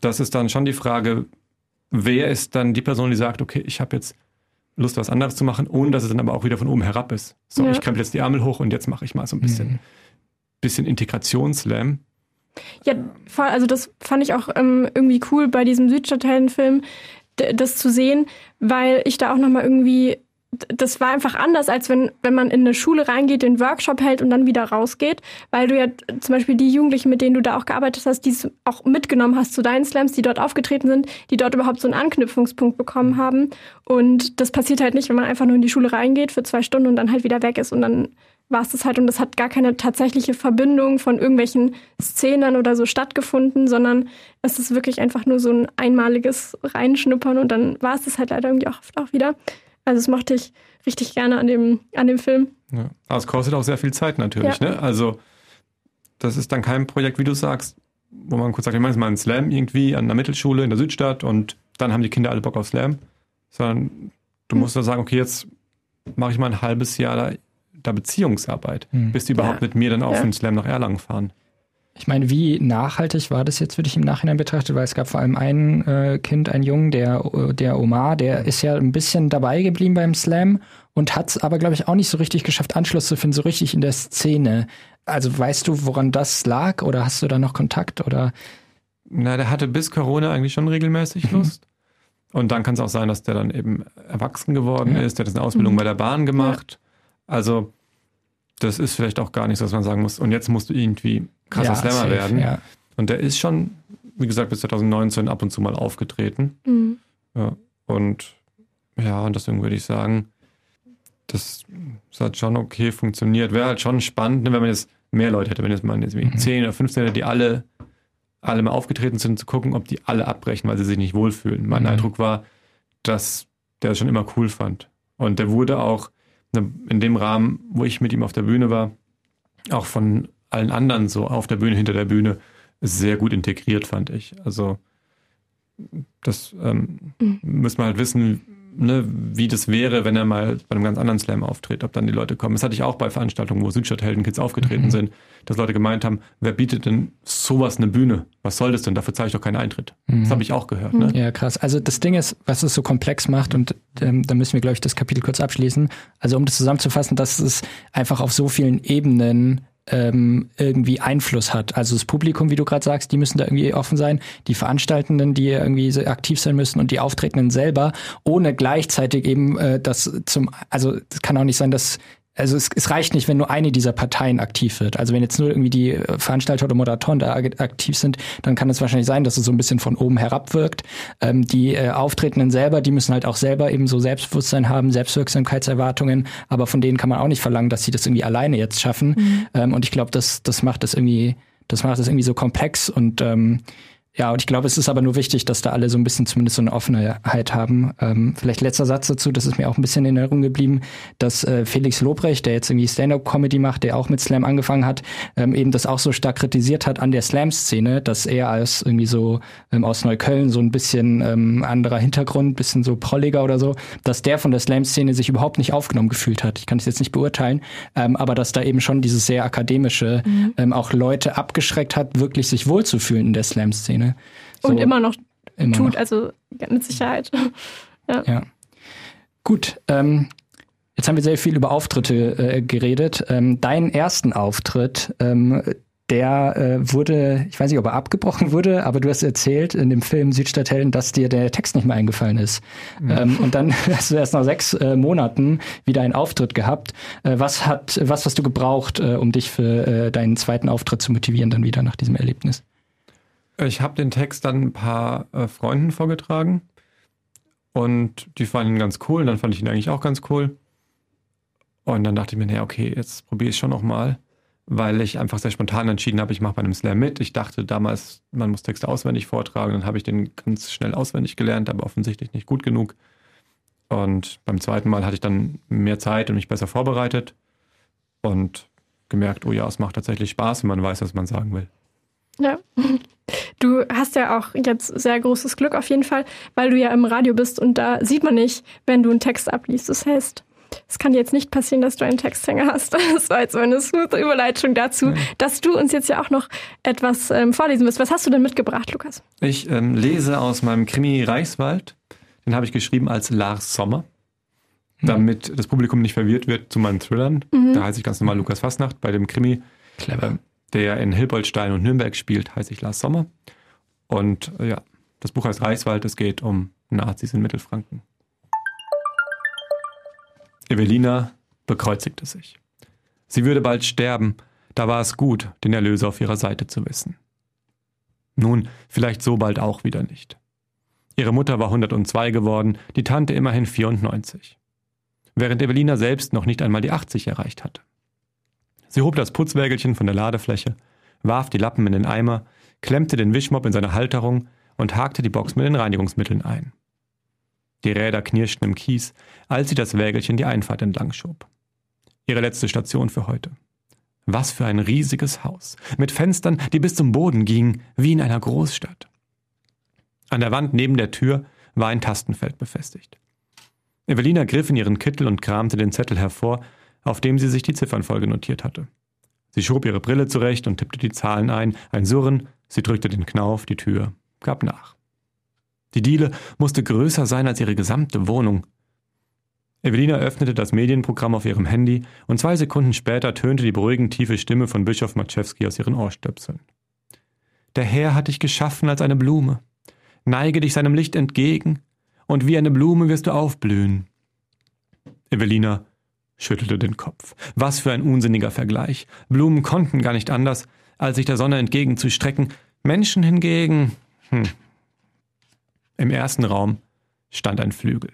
das ist dann schon die Frage, wer ist dann die Person, die sagt, okay, ich habe jetzt Lust, was anderes zu machen, ohne dass es dann aber auch wieder von oben herab ist. So, ja. ich krempel jetzt die Ärmel hoch und jetzt mache ich mal so ein bisschen, mhm. bisschen Integrationsslam. Ja, also das fand ich auch ähm, irgendwie cool bei diesem Südstadthelden-Film, das zu sehen, weil ich da auch nochmal irgendwie das war einfach anders, als wenn, wenn man in eine Schule reingeht, den Workshop hält und dann wieder rausgeht, weil du ja zum Beispiel die Jugendlichen, mit denen du da auch gearbeitet hast, die es auch mitgenommen hast zu deinen Slams, die dort aufgetreten sind, die dort überhaupt so einen Anknüpfungspunkt bekommen haben. Und das passiert halt nicht, wenn man einfach nur in die Schule reingeht für zwei Stunden und dann halt wieder weg ist und dann war es das halt und das hat gar keine tatsächliche Verbindung von irgendwelchen Szenen oder so stattgefunden, sondern es ist wirklich einfach nur so ein einmaliges Reinschnuppern und dann war es das halt leider irgendwie auch oft auch wieder. Also das mochte ich richtig gerne an dem, an dem Film. Ja. Aber es kostet auch sehr viel Zeit natürlich. Ja. Ne? Also das ist dann kein Projekt, wie du sagst, wo man kurz sagt, ich mache jetzt mal einen Slam irgendwie an der Mittelschule in der Südstadt und dann haben die Kinder alle Bock auf Slam. Sondern du mhm. musst da sagen, okay, jetzt mache ich mal ein halbes Jahr da, da Beziehungsarbeit, mhm. bis die überhaupt ja. mit mir dann auf den Slam nach Erlangen fahren. Ich meine, wie nachhaltig war das jetzt, würde ich im Nachhinein betrachtet, weil es gab vor allem ein äh, Kind, ein Jungen, der, der Omar, der ist ja ein bisschen dabei geblieben beim Slam und hat es aber, glaube ich, auch nicht so richtig geschafft, Anschluss zu finden, so richtig in der Szene. Also weißt du, woran das lag oder hast du da noch Kontakt oder? Na, der hatte bis Corona eigentlich schon regelmäßig mhm. Lust. Und dann kann es auch sein, dass der dann eben erwachsen geworden ja. ist, der hat eine Ausbildung mhm. bei der Bahn gemacht. Ja. Also das ist vielleicht auch gar nichts, was man sagen muss. Und jetzt musst du irgendwie krasser ja, Slammer safe, werden. Ja. Und der ist schon, wie gesagt, bis 2019 ab und zu mal aufgetreten. Mhm. Ja, und ja, und deswegen würde ich sagen, das, das hat schon okay funktioniert. Wäre halt schon spannend, ne, wenn man jetzt mehr Leute hätte, wenn jetzt mal jetzt mhm. 10 oder 15 hätte, die alle, alle mal aufgetreten sind, zu gucken, ob die alle abbrechen, weil sie sich nicht wohlfühlen. Mein mhm. Eindruck war, dass der das schon immer cool fand. Und der wurde auch ne, in dem Rahmen, wo ich mit ihm auf der Bühne war, auch von allen anderen so auf der Bühne, hinter der Bühne sehr gut integriert, fand ich. Also das ähm, mhm. müssen wir halt wissen, ne, wie das wäre, wenn er mal bei einem ganz anderen Slam auftritt, ob dann die Leute kommen. Das hatte ich auch bei Veranstaltungen, wo Südstadtheldenkids aufgetreten mhm. sind, dass Leute gemeint haben, wer bietet denn sowas eine Bühne? Was soll das denn? Dafür zahle ich doch keinen Eintritt. Mhm. Das habe ich auch gehört. Ne? Ja, krass. Also das Ding ist, was es so komplex macht, und ähm, da müssen wir, glaube ich, das Kapitel kurz abschließen. Also um das zusammenzufassen, dass es einfach auf so vielen Ebenen ähm, irgendwie Einfluss hat. Also das Publikum, wie du gerade sagst, die müssen da irgendwie offen sein, die Veranstaltenden, die irgendwie aktiv sein müssen und die Auftretenden selber, ohne gleichzeitig eben äh, das zum, also es kann auch nicht sein, dass also es, es reicht nicht, wenn nur eine dieser Parteien aktiv wird. Also wenn jetzt nur irgendwie die Veranstalter oder Moderatoren da aktiv sind, dann kann es wahrscheinlich sein, dass es so ein bisschen von oben herab wirkt. Ähm, die äh, Auftretenden selber, die müssen halt auch selber eben so Selbstbewusstsein haben, Selbstwirksamkeitserwartungen, aber von denen kann man auch nicht verlangen, dass sie das irgendwie alleine jetzt schaffen. Mhm. Ähm, und ich glaube, das, das macht das irgendwie, das macht das irgendwie so komplex und ähm, ja, und ich glaube, es ist aber nur wichtig, dass da alle so ein bisschen zumindest so eine Offenheit haben. Ähm, vielleicht letzter Satz dazu, das ist mir auch ein bisschen in Erinnerung geblieben, dass äh, Felix Lobrecht, der jetzt irgendwie Stand-up-Comedy macht, der auch mit Slam angefangen hat, ähm, eben das auch so stark kritisiert hat an der Slam-Szene, dass er als irgendwie so ähm, aus Neukölln so ein bisschen ähm, anderer Hintergrund, bisschen so prolliger oder so, dass der von der Slam-Szene sich überhaupt nicht aufgenommen gefühlt hat. Ich kann es jetzt nicht beurteilen, ähm, aber dass da eben schon dieses sehr akademische mhm. ähm, auch Leute abgeschreckt hat, wirklich sich wohlzufühlen in der Slam-Szene. Ne? So, und immer noch immer tut, noch. also mit Sicherheit. ja. ja. Gut, ähm, jetzt haben wir sehr viel über Auftritte äh, geredet. Ähm, deinen ersten Auftritt, ähm, der äh, wurde, ich weiß nicht, ob er abgebrochen wurde, aber du hast erzählt in dem Film Südstadthelden, dass dir der Text nicht mehr eingefallen ist. Ja. Ähm, und dann hast du erst nach sechs äh, Monaten wieder einen Auftritt gehabt. Äh, was hat, was hast du gebraucht, äh, um dich für äh, deinen zweiten Auftritt zu motivieren, dann wieder nach diesem Erlebnis? Ich habe den Text dann ein paar äh, Freunden vorgetragen und die fanden ihn ganz cool. Dann fand ich ihn eigentlich auch ganz cool. Und dann dachte ich mir, naja, okay, jetzt probiere ich schon nochmal, weil ich einfach sehr spontan entschieden habe, ich mache bei einem Slam mit. Ich dachte damals, man muss Texte auswendig vortragen. Dann habe ich den ganz schnell auswendig gelernt, aber offensichtlich nicht gut genug. Und beim zweiten Mal hatte ich dann mehr Zeit und mich besser vorbereitet und gemerkt, oh ja, es macht tatsächlich Spaß, wenn man weiß, was man sagen will. Ja. Du hast ja auch jetzt sehr großes Glück auf jeden Fall, weil du ja im Radio bist und da sieht man nicht, wenn du einen Text abliest. Das heißt, es kann jetzt nicht passieren, dass du einen Texthänger hast. Das war jetzt meine smooth Überleitung dazu, ja. dass du uns jetzt ja auch noch etwas ähm, vorlesen wirst. Was hast du denn mitgebracht, Lukas? Ich ähm, lese aus meinem Krimi Reichswald. Den habe ich geschrieben als Lars Sommer, mhm. damit das Publikum nicht verwirrt wird zu meinen Thrillern. Mhm. Da heiße ich ganz normal Lukas Fasnacht. Bei dem Krimi Clever. Der in Hilboldstein und Nürnberg spielt, heiße ich Lars Sommer. Und äh, ja, das Buch heißt Reichswald, es geht um Nazis in Mittelfranken. Evelina bekreuzigte sich. Sie würde bald sterben, da war es gut, den Erlöser auf ihrer Seite zu wissen. Nun, vielleicht so bald auch wieder nicht. Ihre Mutter war 102 geworden, die Tante immerhin 94. Während Evelina selbst noch nicht einmal die 80 erreicht hatte. Sie hob das Putzwägelchen von der Ladefläche, warf die Lappen in den Eimer, klemmte den Wischmopp in seine Halterung und hakte die Box mit den Reinigungsmitteln ein. Die Räder knirschten im Kies, als sie das Wägelchen die Einfahrt entlang schob. Ihre letzte Station für heute. Was für ein riesiges Haus, mit Fenstern, die bis zum Boden gingen, wie in einer Großstadt. An der Wand neben der Tür war ein Tastenfeld befestigt. Evelina griff in ihren Kittel und kramte den Zettel hervor, auf dem sie sich die Ziffernfolge notiert hatte. Sie schob ihre Brille zurecht und tippte die Zahlen ein. Ein Surren, sie drückte den Knauf, die Tür gab nach. Die Diele musste größer sein als ihre gesamte Wohnung. Evelina öffnete das Medienprogramm auf ihrem Handy und zwei Sekunden später tönte die beruhigend tiefe Stimme von Bischof Matschewski aus ihren Ohrstöpseln. Der Herr hat dich geschaffen als eine Blume. Neige dich seinem Licht entgegen, und wie eine Blume wirst du aufblühen. Evelina schüttelte den Kopf. Was für ein unsinniger Vergleich. Blumen konnten gar nicht anders, als sich der Sonne entgegenzustrecken. Menschen hingegen. Hm. Im ersten Raum stand ein Flügel.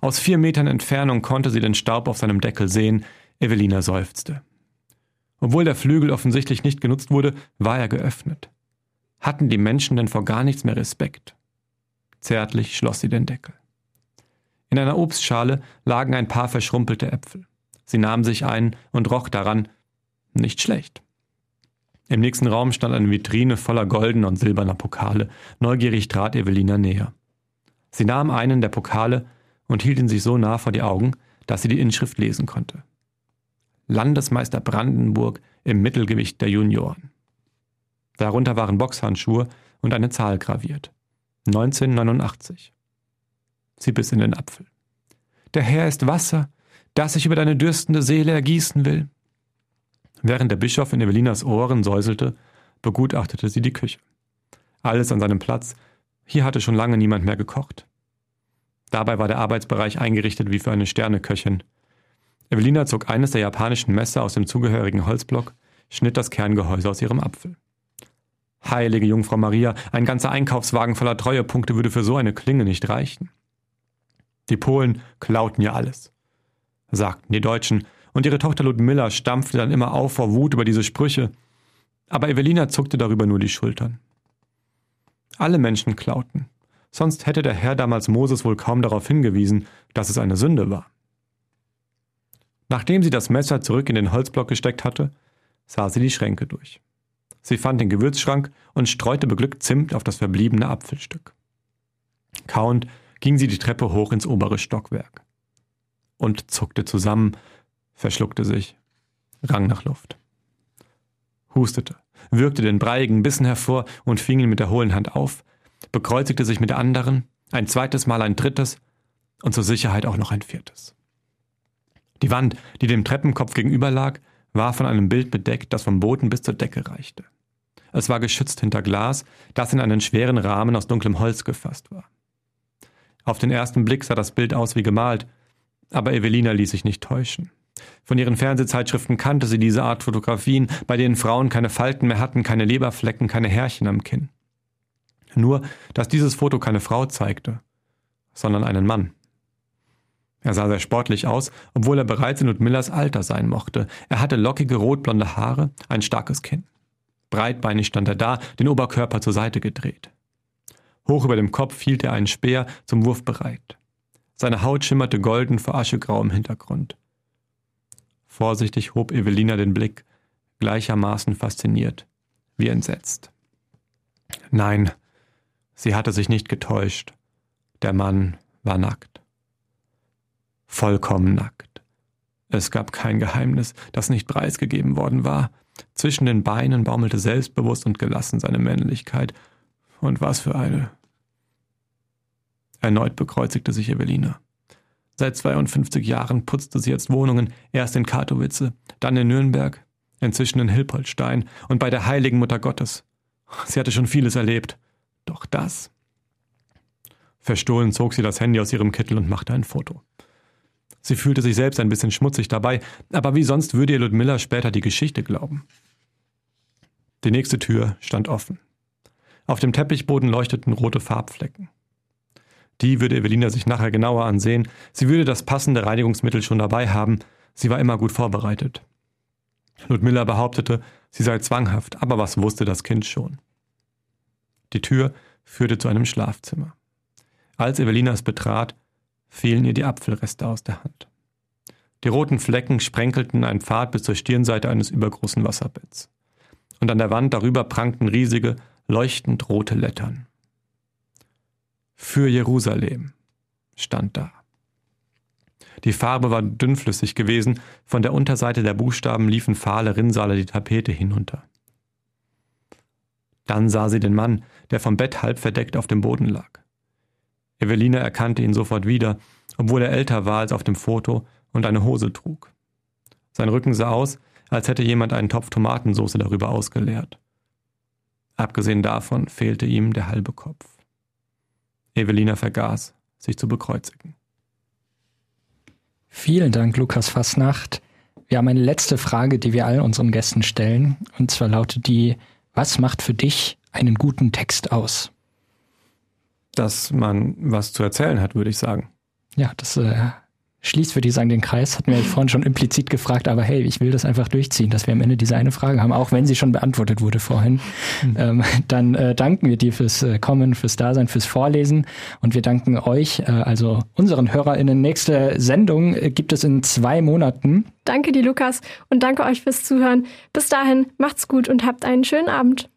Aus vier Metern Entfernung konnte sie den Staub auf seinem Deckel sehen. Evelina seufzte. Obwohl der Flügel offensichtlich nicht genutzt wurde, war er geöffnet. Hatten die Menschen denn vor gar nichts mehr Respekt? Zärtlich schloss sie den Deckel. In einer Obstschale lagen ein paar verschrumpelte Äpfel. Sie nahm sich einen und roch daran. Nicht schlecht. Im nächsten Raum stand eine Vitrine voller goldener und silberner Pokale. Neugierig trat Evelina näher. Sie nahm einen der Pokale und hielt ihn sich so nah vor die Augen, dass sie die Inschrift lesen konnte. Landesmeister Brandenburg im Mittelgewicht der Junioren. Darunter waren Boxhandschuhe und eine Zahl graviert. 1989. Sie biss in den Apfel. Der Herr ist Wasser, das ich über deine dürstende Seele ergießen will. Während der Bischof in Evelinas Ohren säuselte, begutachtete sie die Küche. Alles an seinem Platz, hier hatte schon lange niemand mehr gekocht. Dabei war der Arbeitsbereich eingerichtet wie für eine Sterneköchin. Evelina zog eines der japanischen Messer aus dem zugehörigen Holzblock, schnitt das Kerngehäuse aus ihrem Apfel. Heilige Jungfrau Maria, ein ganzer Einkaufswagen voller Treuepunkte würde für so eine Klinge nicht reichen. Die Polen klauten ja alles, sagten die Deutschen, und ihre Tochter Ludmilla stampfte dann immer auf vor Wut über diese Sprüche, aber Evelina zuckte darüber nur die Schultern. Alle Menschen klauten, sonst hätte der Herr damals Moses wohl kaum darauf hingewiesen, dass es eine Sünde war. Nachdem sie das Messer zurück in den Holzblock gesteckt hatte, sah sie die Schränke durch. Sie fand den Gewürzschrank und streute beglückt Zimt auf das verbliebene Apfelstück. Kauend ging sie die Treppe hoch ins obere Stockwerk und zuckte zusammen, verschluckte sich, rang nach Luft. Hustete, würgte den breiigen Bissen hervor und fing ihn mit der hohlen Hand auf, bekreuzigte sich mit der anderen, ein zweites Mal ein drittes und zur Sicherheit auch noch ein viertes. Die Wand, die dem Treppenkopf gegenüber lag, war von einem Bild bedeckt, das vom Boden bis zur Decke reichte. Es war geschützt hinter Glas, das in einen schweren Rahmen aus dunklem Holz gefasst war. Auf den ersten Blick sah das Bild aus wie gemalt, aber Evelina ließ sich nicht täuschen. Von ihren Fernsehzeitschriften kannte sie diese Art Fotografien, bei denen Frauen keine Falten mehr hatten, keine Leberflecken, keine Härchen am Kinn. Nur, dass dieses Foto keine Frau zeigte, sondern einen Mann. Er sah sehr sportlich aus, obwohl er bereits in Ludmillas Alter sein mochte. Er hatte lockige rotblonde Haare, ein starkes Kinn. Breitbeinig stand er da, den Oberkörper zur Seite gedreht. Hoch über dem Kopf hielt er einen Speer zum Wurf bereit. Seine Haut schimmerte golden vor aschegrauem Hintergrund. Vorsichtig hob Evelina den Blick, gleichermaßen fasziniert wie entsetzt. Nein, sie hatte sich nicht getäuscht. Der Mann war nackt. Vollkommen nackt. Es gab kein Geheimnis, das nicht preisgegeben worden war. Zwischen den Beinen baumelte selbstbewusst und gelassen seine Männlichkeit. Und was für eine. Erneut bekreuzigte sich Evelina. Seit 52 Jahren putzte sie jetzt Wohnungen, erst in Katowice, dann in Nürnberg, inzwischen in Hilpoltstein und bei der heiligen Mutter Gottes. Sie hatte schon vieles erlebt. Doch das. Verstohlen zog sie das Handy aus ihrem Kittel und machte ein Foto. Sie fühlte sich selbst ein bisschen schmutzig dabei, aber wie sonst würde ihr Ludmilla später die Geschichte glauben. Die nächste Tür stand offen. Auf dem Teppichboden leuchteten rote Farbflecken. Die würde Evelina sich nachher genauer ansehen. Sie würde das passende Reinigungsmittel schon dabei haben. Sie war immer gut vorbereitet. Ludmilla behauptete, sie sei zwanghaft, aber was wusste das Kind schon? Die Tür führte zu einem Schlafzimmer. Als Evelina es betrat, fielen ihr die Apfelreste aus der Hand. Die roten Flecken sprenkelten einen Pfad bis zur Stirnseite eines übergroßen Wasserbetts. Und an der Wand darüber prangten riesige, leuchtend rote Lettern. Für Jerusalem stand da. Die Farbe war dünnflüssig gewesen, von der Unterseite der Buchstaben liefen fahle Rinnsale die Tapete hinunter. Dann sah sie den Mann, der vom Bett halb verdeckt auf dem Boden lag. Evelina erkannte ihn sofort wieder, obwohl er älter war als auf dem Foto und eine Hose trug. Sein Rücken sah aus, als hätte jemand einen Topf Tomatensauce darüber ausgeleert. Abgesehen davon fehlte ihm der halbe Kopf. Evelina vergaß, sich zu bekreuzigen. Vielen Dank, Lukas Fasnacht. Wir haben eine letzte Frage, die wir all unseren Gästen stellen. Und zwar lautet die, was macht für dich einen guten Text aus? Dass man was zu erzählen hat, würde ich sagen. Ja, das äh, schließt, würde ich sagen, den Kreis. Hatten wir vorhin schon implizit gefragt, aber hey, ich will das einfach durchziehen, dass wir am Ende diese eine Frage haben, auch wenn sie schon beantwortet wurde vorhin. Mhm. Ähm, dann äh, danken wir dir fürs äh, Kommen, fürs Dasein, fürs Vorlesen und wir danken euch, äh, also unseren HörerInnen. Nächste Sendung äh, gibt es in zwei Monaten. Danke dir, Lukas, und danke euch fürs Zuhören. Bis dahin, macht's gut und habt einen schönen Abend.